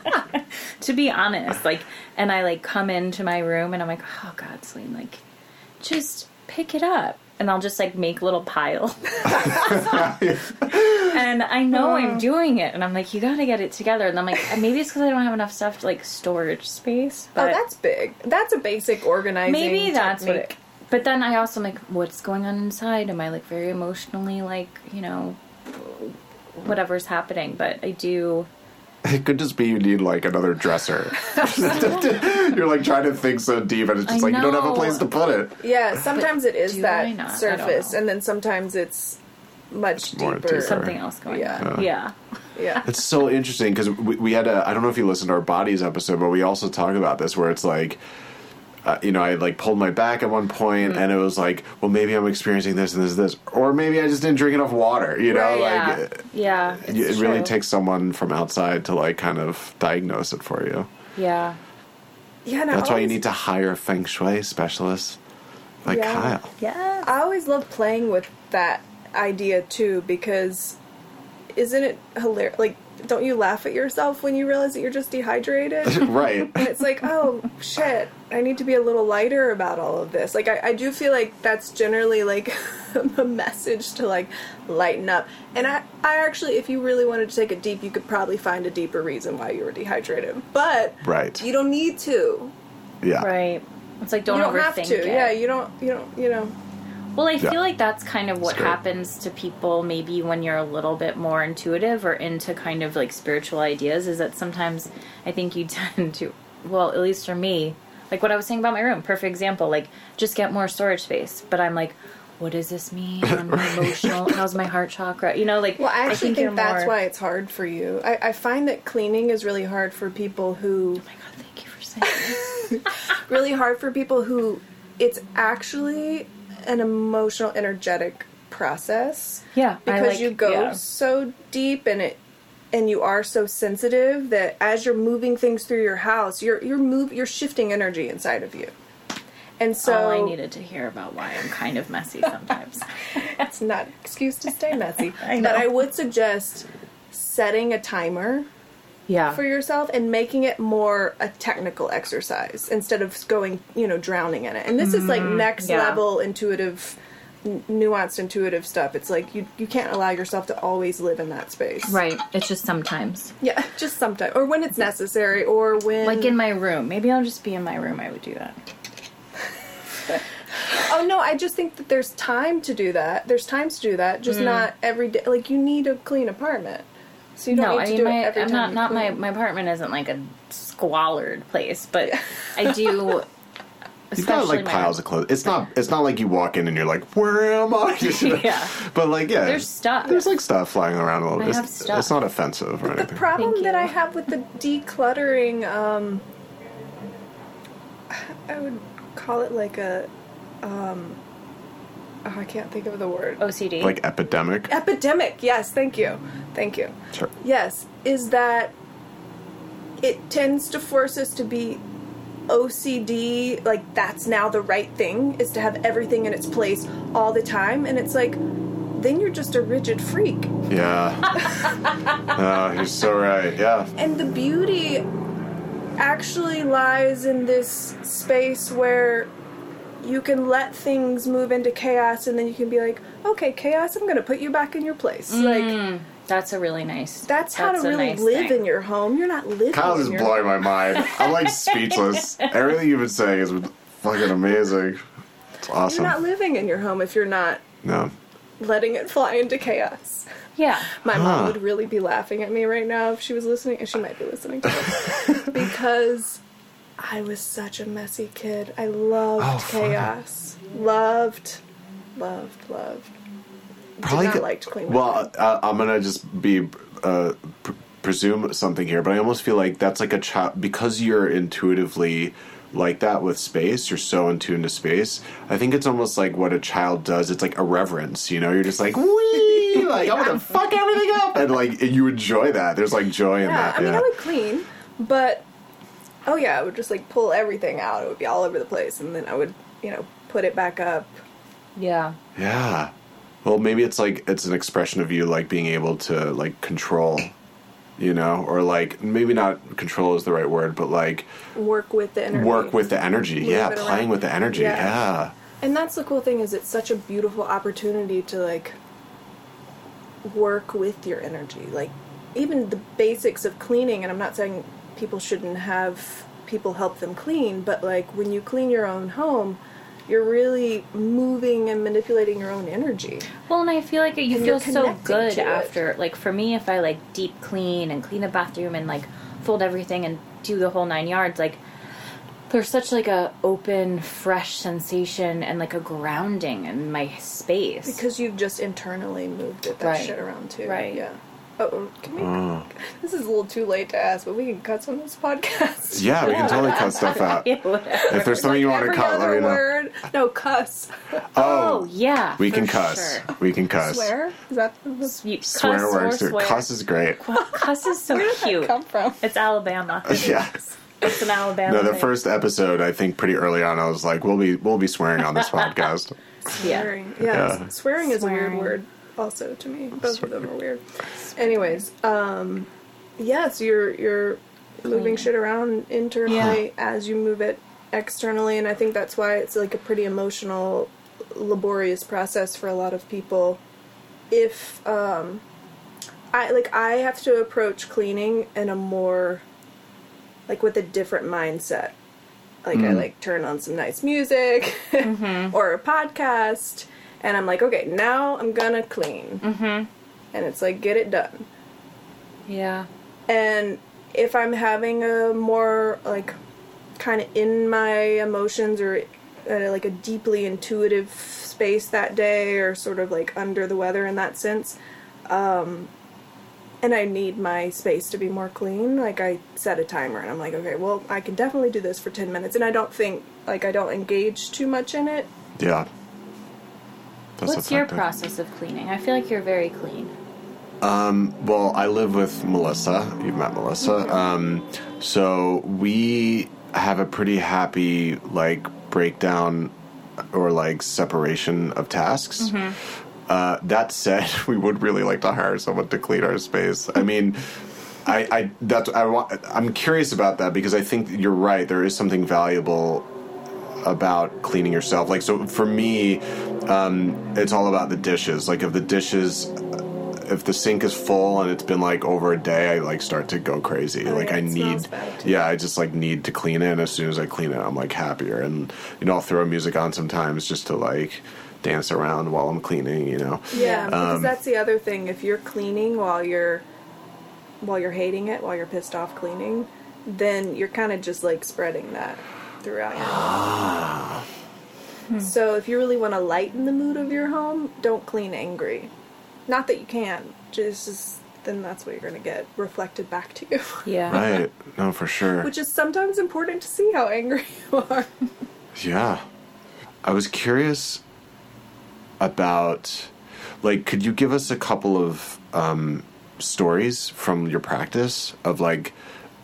S2: *laughs* to be honest, like, and I like come into my room and I'm like, oh God, Celine, like, just pick it up. And I'll just like make a little pile. *laughs* *laughs* and I know I'm uh. doing it. And I'm like, you gotta get it together. And I'm like, uh, maybe it's because I don't have enough stuff to like storage space.
S1: oh that's big that's a basic organizing
S2: maybe that's what
S1: technique.
S2: it. But then I also am like, what's going on inside? Am I like very emotionally like, you know, whatever's happening? But I do.
S3: It could just be you need like another dresser. *laughs* You're like trying to think so deep, and it's just
S2: I
S3: like you don't have a place to put it.
S1: Yeah, sometimes it is
S2: do I
S1: that
S2: not? I don't
S1: surface,
S2: know.
S1: and then sometimes it's much
S3: more
S1: deeper.
S3: deeper.
S2: Something else going
S1: Yeah.
S2: on. Yeah.
S1: Yeah.
S3: It's so interesting because we, we had a. I don't know if you listened to our bodies episode, but we also talk about this where it's like. Uh, you know, I like pulled my back at one point,
S2: Mm-hmm.
S3: and it was like, well, maybe I'm experiencing this and this and this, or maybe I just didn't drink enough water. You know,
S1: Right,
S3: like
S2: yeah.
S3: it,
S2: it's
S3: it really takes someone from outside to like kind of diagnose it for you.
S2: Yeah.
S1: Yeah, and I
S3: That's why you need to hire a feng shui specialist like
S1: Yeah.
S3: Kyle.
S2: Yeah.
S1: I always love playing with that idea too because isn't it hilarious? Like, don't you laugh at yourself when you realize that you're just dehydrated? *laughs*
S3: right.
S1: and it's like, oh shit, I need to be a little lighter about all of this. Like, I, I do feel like that's generally like *laughs* a message to like lighten up. And I, I actually, if you really wanted to take it deep, you could probably find a deeper reason why you were dehydrated. But
S3: Right.
S1: you don't need to.
S3: Yeah.
S2: Right. It's like don't,
S1: you don't
S2: overthink
S1: have to.
S2: it.
S1: Yeah, you don't. You don't. You know.
S2: Well, I
S3: Yeah.
S2: feel like that's kind of what happens to people maybe when you're a little bit more intuitive or into kind of like spiritual ideas is that sometimes I think you *laughs* tend to, well, at least for me, like what I was saying about my room, perfect example, like just get more storage space. But I'm like, what does this mean? *laughs* I'm emotional. How's my heart chakra? You know, like
S1: Well, I actually think,
S2: you're
S1: that's
S2: more-
S1: why it's hard for you. I, I find that cleaning is really hard for people who
S2: Oh my God, thank you for saying this. *laughs*
S1: really hard for people who it's actually an emotional energetic process
S2: Yeah,
S1: because
S2: like-
S1: you go
S2: yeah.
S1: so deep and it and you are so sensitive that as you're moving things through your house you're you're move you're shifting energy inside of you and so
S2: All I needed to hear about why I'm kind of messy sometimes. *laughs*
S1: it's not an excuse to stay messy *laughs*
S2: I know.
S1: but i would suggest setting a timer
S2: yeah.
S1: for yourself and making it more a technical exercise instead of going, you know, drowning in it. And this is like next
S2: Mm, yeah.
S1: level intuitive, n- nuanced intuitive stuff. It's like you you can't allow yourself to always live in that space.
S2: right. It's just sometimes.
S1: Yeah, *laughs* just sometimes, or when it's necessary, or when
S2: Like in my room. Maybe I'll just be in my room. I would do that. *laughs*
S1: Oh no, I just think that there's time to do that. There's times to do that,
S2: Mm.
S1: just not every day. Like you need a clean apartment, so you don't
S2: No,
S1: need
S2: I
S1: to
S2: mean
S1: do
S2: my
S1: it every
S2: I'm
S1: time.
S2: not not my my apartment isn't like a squalid place, but I do. *laughs*
S3: You've got like piles of clothes. It's not. It's not like you walk in and you're like, "Where am I?" *laughs*
S2: Yeah.
S3: But like, yeah,
S2: There's stuff.
S3: There's like stuff flying around a little.
S2: I
S3: bit.
S2: have
S3: It's,
S2: stuff.
S3: it's not offensive or anything.
S1: The
S3: anything.
S1: problem
S2: Thank
S1: that
S2: you.
S1: I have with the decluttering, um, I would call it like a, um, oh, I can't think of the word.
S2: OCD.
S3: like epidemic.
S1: Epidemic. Yes, thank you, thank you.
S3: Sure.
S1: Yes, is that it tends to force us to be OCD. Like that's now the right thing is to have everything in its place all the time, and it's like then you're just a rigid freak.
S3: Yeah. *laughs* oh, you're so right. Yeah.
S1: And the beauty actually lies in this space where you can let things move into chaos and then you can be like, okay, chaos, I'm going to put you back in your place. Mm, like,
S2: That's a really nice.
S1: that's how to really
S2: nice
S1: live
S2: thing.
S1: in your home. You're not living
S3: Kyle's
S1: in
S3: just
S1: your
S3: blowing my mind. *laughs* I'm like speechless. Everything you've been saying is fucking amazing. It's awesome.
S1: You're not living in your home if you're not
S3: no.
S1: letting it fly into chaos.
S2: Yeah.
S1: My
S3: Huh.
S1: mom would really be laughing at me right now if she was listening, and she might be listening to this *laughs* because I was such a messy kid. I loved
S3: Oh,
S1: chaos, loved, loved, loved.
S3: Probably
S1: not
S3: get-
S1: like to clean
S3: Well, uh, I'm gonna just be uh, pr- presume something here, but I almost feel like that's like a child because you're intuitively like that with space. You're so in tune to space. I think it's almost like what a child does. It's like a reverence. You know, you're just like wee, *laughs* like I'm gonna fuck everything up, and like you enjoy that. There's like joy in
S1: Yeah,
S3: that.
S1: I mean,
S3: yeah.
S1: I would clean, but oh yeah, I would just like pull everything out. It would be all over the place, and then I would, you know, put it back up.
S2: Yeah.
S3: Yeah. Well, maybe it's like it's an expression of you like being able to like control, you know, or like maybe not control is the right word, but like
S1: Work with the energy.
S3: work with the energy.
S1: Move
S3: yeah, playing
S1: around.
S3: with the energy.
S1: Yeah.
S3: Yeah.
S1: And that's the cool thing is it's such a beautiful opportunity to like work with your energy. Like even the basics of cleaning and I'm not saying people shouldn't have people help them clean, but like when you clean your own home, you're really moving and manipulating your own energy.
S2: Well, and I feel like you
S1: And
S2: feel so good
S1: to it.
S2: after. Like for me, if I like deep clean and clean the bathroom and like fold everything and do the whole nine yards, like there's such like a open, fresh sensation and like a grounding in my space.
S1: Because you've just internally moved it, that
S2: Right.
S1: shit around too.
S2: Right.
S1: Yeah. Oh, can we?
S3: Oh.
S1: This is a little too late to ask, but we can cut some of this podcast.
S3: Yeah, we can totally cut stuff out. *laughs*
S2: Yeah.
S3: If there's something you want to cut, let me know.
S1: word. No, cuss.
S2: Oh, oh yeah,
S3: we can cuss.
S2: sure.
S3: We can cuss.
S1: Swear? Is that the
S2: You cuss
S3: Swear
S2: or
S3: works too.
S2: swear.
S3: Cuss is great.
S2: Cuss is so cute. *laughs*
S1: Where did
S2: cute.
S1: that come from?
S2: It's Alabama. *laughs*
S3: yeah.
S2: It's an Alabama.
S3: No, the
S2: thing.
S3: first episode, I think pretty early on, I was like, "We'll be, we'll be swearing on this podcast."
S2: Yeah.
S1: Swearing. Yeah.
S3: Yeah.
S1: Swearing is a weird word also to me. Both of them are weird. Anyways, um yes, you're you're moving shit around internally
S2: Yeah.
S1: as you move it externally and I think that's why it's like a pretty emotional laborious process for a lot of people if um I like I have to approach cleaning in a more like with a different mindset. Like I like turn on some nice music *laughs* or a podcast and I'm like, okay, now I'm gonna clean. Mm-hmm. And it's like get it done.
S2: Yeah.
S1: And if I'm having a more like kind of in my emotions or uh, like a deeply intuitive space that day or sort of like under the weather in that sense, um, and I need my space to be more clean, like I set a timer and I'm like, okay, well, I can definitely do this for 10 minutes. And I don't think, like, I don't engage too much in it.
S3: Yeah. That's
S2: What's your process of cleaning? I feel like you're very clean.
S3: Well, I live with Melissa. You've met Melissa. Um, so we have a pretty happy like breakdown or like separation of tasks. Uh, that said, *laughs* we would really like to hire someone to clean our space. I mean, I, I that's I want. I'm curious about that because I think you're right. There is something valuable about cleaning yourself. Like so, for me, um, it's all about the dishes. Like if the dishes if the sink is full and it's been like over a day, I like start to go crazy.
S1: Oh,
S3: like
S1: yeah,
S3: I need, yeah, I just like need to clean it. And as soon as I clean it, I'm like happier. And you know, I'll throw music on sometimes just to like dance around while I'm cleaning. You know,
S1: Yeah, because
S3: Um,
S1: that's the other thing. If you're cleaning while you're while you're hating it, while you're pissed off cleaning, then you're kind of just like spreading that throughout your home. So if you really want to lighten the mood of your home, don't clean angry. Not that you can, just, just then that's what you're going to get reflected back to you. *laughs*
S2: Yeah.
S3: right? No, for sure.
S1: Which is sometimes important to see how angry *laughs* you are.
S3: Yeah. I was curious about like could you give us a couple of um stories from your practice of like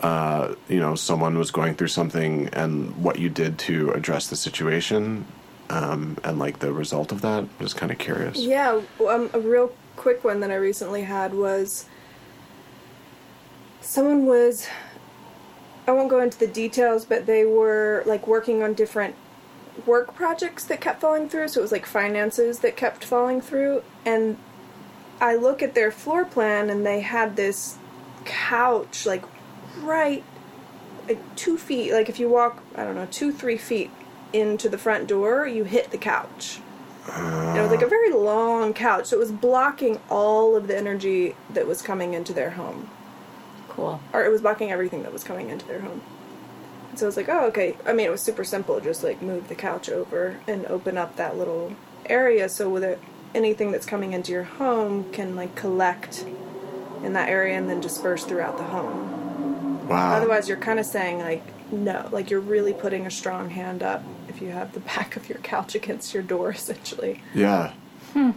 S3: uh you know someone was going through something and what you did to address the situation um and like the result of that I'm just kind of curious
S1: Yeah, um, a real quick one that I recently had was someone was I won't go into the details, but they were like working on different work projects that kept falling through, so it was like finances that kept falling through. And I look at their floor plan, and they had this couch like right like two feet. Like if you walk, I don't know, two three feet into the front door, you hit the couch. And it was like a very long couch, so it was blocking all of the energy that was coming into their home
S2: Cool.
S1: or it was blocking everything that was coming into their home. And so I was like, oh, okay. I mean, it was super simple. Just like move the couch over and open up that little area so with it, anything that's coming into your home can like collect in that area and then disperse throughout the home.
S3: Wow.
S1: Otherwise, you're kind of saying like no, like you're really putting a strong hand up if you have the *laughs* back of your couch against your door, essentially.
S3: yeah.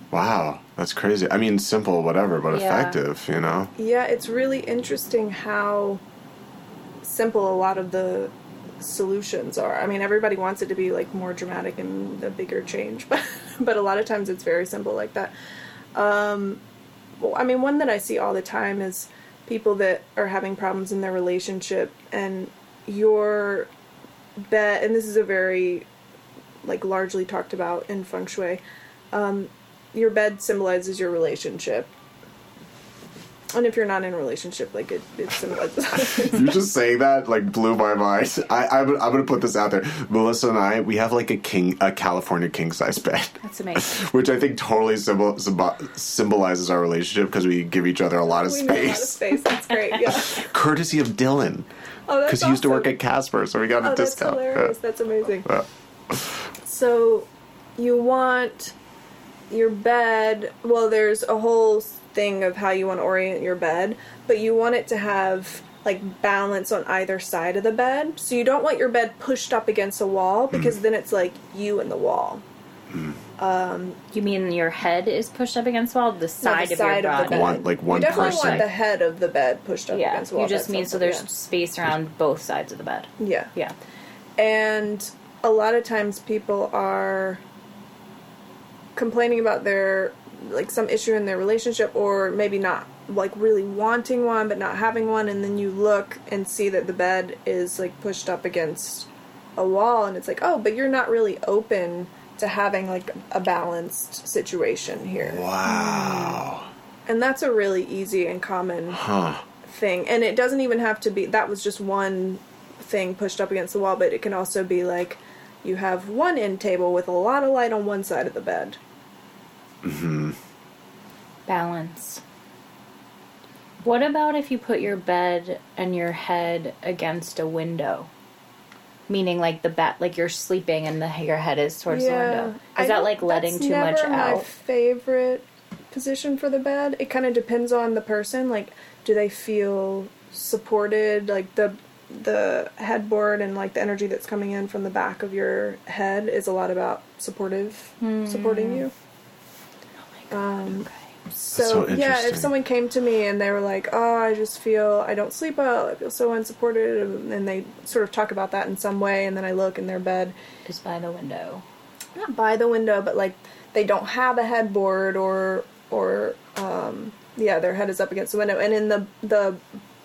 S3: Wow. That's crazy. I mean, simple, whatever, but
S2: Yeah.
S3: effective, you know?
S1: Yeah, it's really interesting how simple a lot of the solutions are. I mean, everybody wants it to be like more dramatic and a bigger change, but *laughs* but a lot of times it's very simple like that. Um, well, I mean, one that I see all the time is people that are having problems in their relationship and your bed, and this is a very like largely talked about in feng shui. Um, your bed symbolizes your relationship. And if you're not in a relationship, like it, it symbolizes. *laughs*
S3: you just saying that like blew my mind. I, I'm, I'm gonna put this out there. Melissa and I, we have like a king, a California king size bed,
S2: That's *laughs* amazing.
S3: which I think totally symbol, symbol, symbolizes our relationship because we give each other a lot of space.
S1: we need a lot of
S3: space,
S1: space. That's great. Yeah. *laughs*
S3: courtesy of Dylan,
S1: Oh, that's
S3: because he used to work at Casper, so we got a
S1: Oh, that's
S3: discount.
S1: hilarious. That's amazing.
S3: Yeah.
S1: So, you want your bed. Well, there's a whole thing of how you want to orient your bed, but you want it to have like balance on either side of the bed. So you don't want your bed pushed up against a wall because then it's like you and the wall.
S2: Um, You mean your head is pushed up against the wall? The side, of
S1: side
S2: your
S1: of the bed.
S3: One- like one
S1: you definitely
S3: person.
S1: want the head of the bed pushed up
S2: Yeah.
S1: against the wall.
S2: You just mean so
S1: helpful,
S2: there's space around both sides of the bed.
S1: yeah. yeah.
S2: Yeah.
S1: And a lot of times people are complaining about their like some issue in their relationship or maybe not like really wanting one but not having one and then you look and see that the bed is like pushed up against a wall and it's like, "Oh, but you're not really open to having like a balanced situation here."
S3: Wow.
S1: And that's a really easy and common
S3: Huh.
S1: thing and it doesn't even have to be that was just one thing pushed up against the wall but it can also be like you have one end table with a lot of light on one side of the bed
S2: Balance. What about if you put your bed and your head against a window? Meaning, like the bat, like you're sleeping and the your head is towards the window. Is
S1: I
S2: that like letting too much
S1: never my
S2: out?
S1: favorite position for the bed it kind of depends on the person like do they feel supported like the the headboard and like the energy that's coming in from the back of your head is a lot about supportive
S2: Hmm.
S1: supporting you um
S2: Okay.
S1: So,
S3: so
S1: yeah, if someone came to me and they were like, "Oh, I just feel I don't sleep well. I feel so unsupported," and they sort of talk about that in some way, and then I look in their bed,
S2: Is by the window.
S1: not by the window, but like they don't have a headboard or or um, yeah, their head is up against the window. And in the the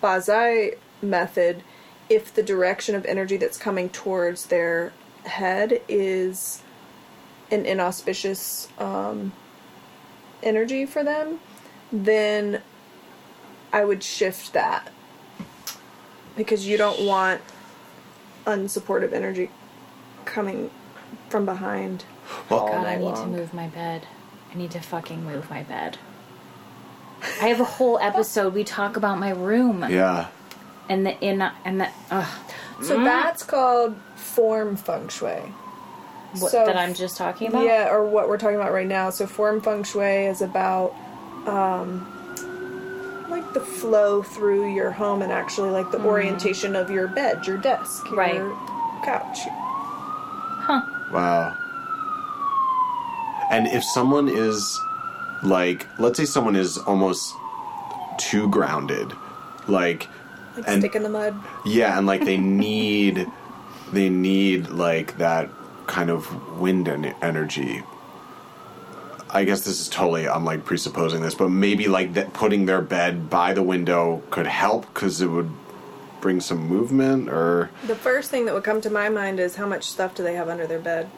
S1: Ba Zhai method, if the direction of energy that's coming towards their head is an inauspicious um, energy for them, then I would shift that because you don't want unsupportive energy coming from behind.
S3: Well,
S2: God, I
S1: night
S2: need to move my bed. I need to fucking move my bed. I have a whole episode we talk about my room
S3: yeah.
S2: and the in and the ugh,
S1: So mm. that's called form feng shui.
S2: What,
S1: So-
S2: that I'm just talking about.
S1: Yeah, or what we're talking about right now. So form feng shui is about um like the flow through your home and actually like the orientation of your bed, your desk, your
S2: Right.
S1: couch.
S2: Huh.
S3: Wow. And if someone is like, let's say someone is almost too grounded, like,
S1: Like
S3: and
S1: stick in the mud.
S3: yeah, and like they *laughs* need, they need like that kind of wind and energy. I guess this is totally, I'm like presupposing this, but maybe like that putting their bed by the window could help because it would bring some movement or
S1: The first thing that would come to my mind is how much stuff do they have under their bed?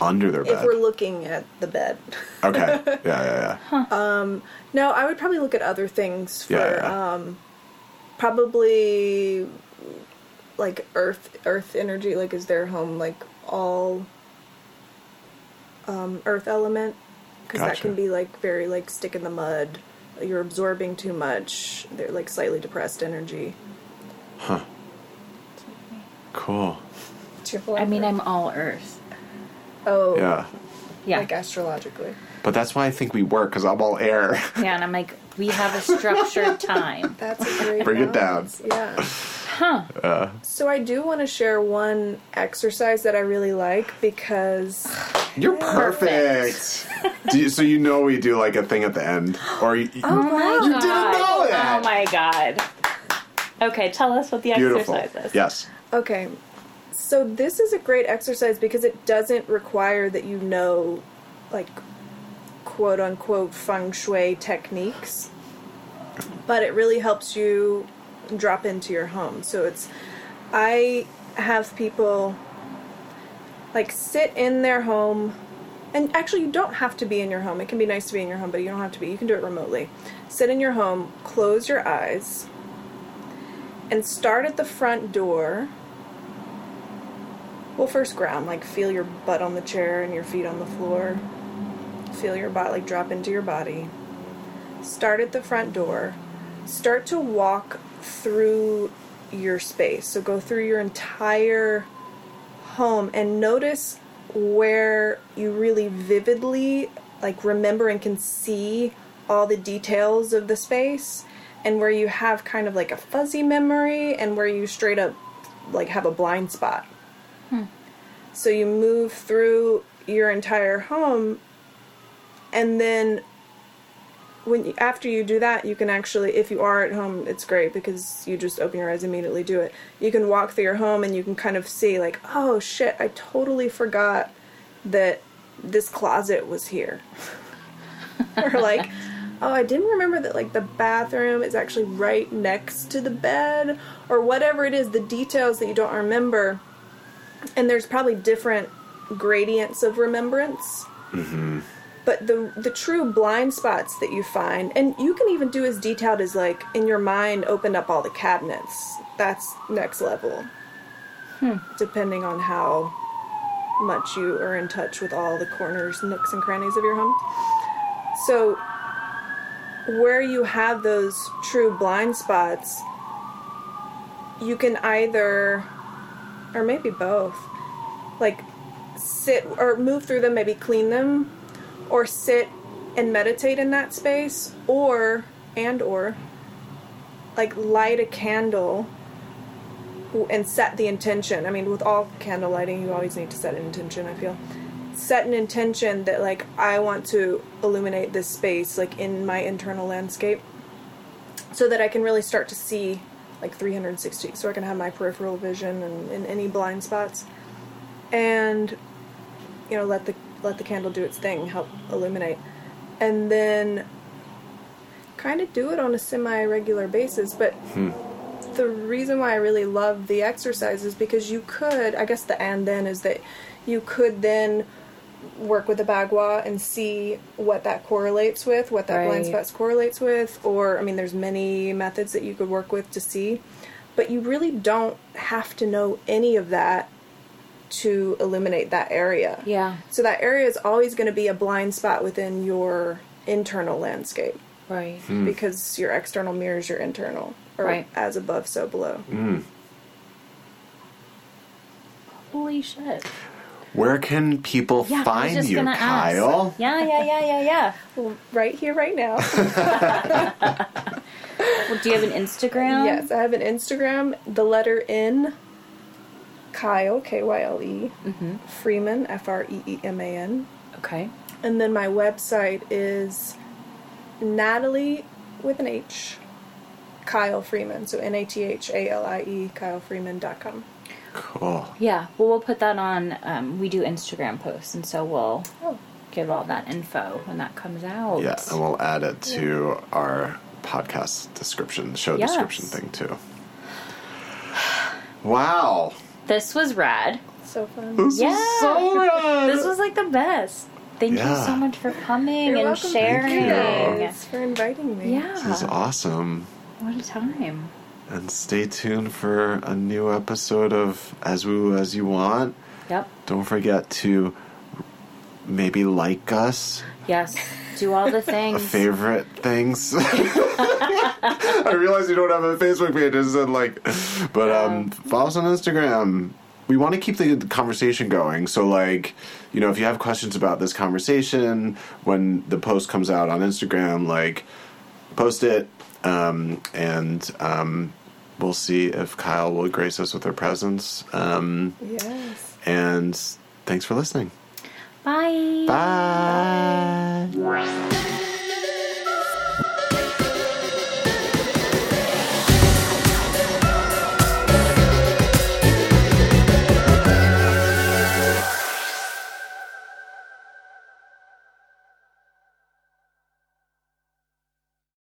S3: under their bed.
S1: if we're looking at the bed.
S3: okay. *laughs* Yeah, yeah, yeah.
S1: Um no, I would probably look at other things for
S3: Yeah, yeah.
S1: um probably like earth earth energy like is their home like all um earth element because that can be like very like stick in the mud you're absorbing too much they're like slightly depressed energy Huh.
S3: Cool.
S2: I mean, I'm all Earth.
S1: oh
S3: Yeah.
S2: Yeah,
S1: like astrologically
S3: But that's why I think we work because I'm all air.
S2: yeah, and I'm like, we have a structured *laughs* time.
S1: That's a great
S3: Bring it down.
S1: Yeah. Huh. so I do want to share one exercise that I really like because *sighs*
S3: You're perfect. do you, so you *laughs* know we do like a thing at the end, or oh you,
S2: Oh my
S3: You
S2: god!
S3: didn't know it.
S2: Oh my god! Okay, tell us what the
S3: beautiful.
S2: exercise is.
S3: Yes.
S1: Okay. So this is a great exercise because it doesn't require that you know like quote unquote feng shui techniques. But it really helps you drop into your home. So it's I have people like sit in their home and actually you don't have to be in your home. It can be nice to be in your home, but you don't have to be. You can do it remotely. Sit in your home, close your eyes, and start at the front door. Well, first ground, like feel your butt on the chair and your feet on the floor. Feel your body, like drop into your body. Start at the front door. Start to walk through your space. So go through your entire home and notice where you really vividly like remember and can see all the details of the space and where you have kind of like a fuzzy memory and where you straight up like have a blind spot. Hmm. So you move through your entire home and then when you, after you do that, you can actually, if you are at home, it's great because you just open your eyes immediately do it. You can walk through your home and you can kind of see like, oh shit, I totally forgot that this closet was here, *laughs* or like, oh, I didn't remember that like the bathroom is actually right next to the bed, or whatever it is, the details that you don't remember. And there's probably different gradients of remembrance mm-hmm. But the the true blind spots that you find and you can even do as detailed as like in your mind open up all the cabinets. That's next level. Hmm. Depending on how much you are in touch with all the corners nooks and crannies of your home. So where you have those true blind spots you can either or maybe both like sit or move through them maybe clean them or sit and meditate in that space or and or like light a candle and set the intention. I mean with all candle lighting you always need to set an intention i feel. Set an intention that like i want to illuminate this space like in my internal landscape so that i can really start to see like 360 so i can have my peripheral vision and in any blind spots. And you know let the let the candle do its thing help illuminate. And then kind of do it on a semi regular basis but hmm. the reason why i really love the exercise is because you could i guess the and then is that you could then work with the bagua and see what that correlates with what that blind
S2: Right.
S1: spots correlates with or i mean there's many methods that you could work with to see. But you really don't have to know any of that to illuminate that area
S2: Yeah.
S1: so that area is always going to be a blind spot within your internal landscape
S2: Right. Hmm.
S1: because your external mirrors your internal or
S2: Right.
S1: as above so below hmm.
S2: Holy shit.
S3: Where can people
S2: Yeah,
S3: find you, Kyle?
S2: ask. Yeah, yeah, yeah, yeah, yeah. *laughs*
S1: Well, right here right now *laughs*
S2: Well, do you have an Instagram?
S1: yes i have an instagram the letter n kyle k-y-l-e freeman f-r-e-e-m-a-n
S2: Okay.
S1: and then my website is natalie with an h kyle freeman so n-a-t-h-a-l-i-e kylefreeman.com
S3: Cool.
S2: Yeah. Well, we'll put that on. Um, we do Instagram posts, and so we'll
S1: oh
S2: give all that info when that comes out.
S3: Yeah, and we'll add it to our podcast description, show
S2: Yes.
S3: description thing too. Wow.
S2: This was rad.
S1: So fun.
S3: This was
S2: Yeah.
S3: so rad.
S2: This was like the best. Thank you so much for coming
S1: You're
S2: and
S1: welcome.
S2: sharing.
S3: Thank you.
S1: Thanks for inviting me.
S2: Yeah.
S3: This is awesome.
S2: What a time.
S3: And stay tuned for a new episode of As Woo As You Want.
S2: Yep.
S3: Don't forget to maybe like us,
S2: Yes. Do all the *laughs* things.
S3: favorite things. *laughs* I realize you don't have a Facebook page, and like, but um, follow us on Instagram. We want to keep the conversation going. So, like, you know, if you have questions about this conversation when the post comes out on Instagram, like, post it, um, and um, we'll see if Kyle will grace us with her presence. Um,
S1: Yes.
S3: and thanks for listening.
S2: Bye.
S3: Bye.
S1: Bye.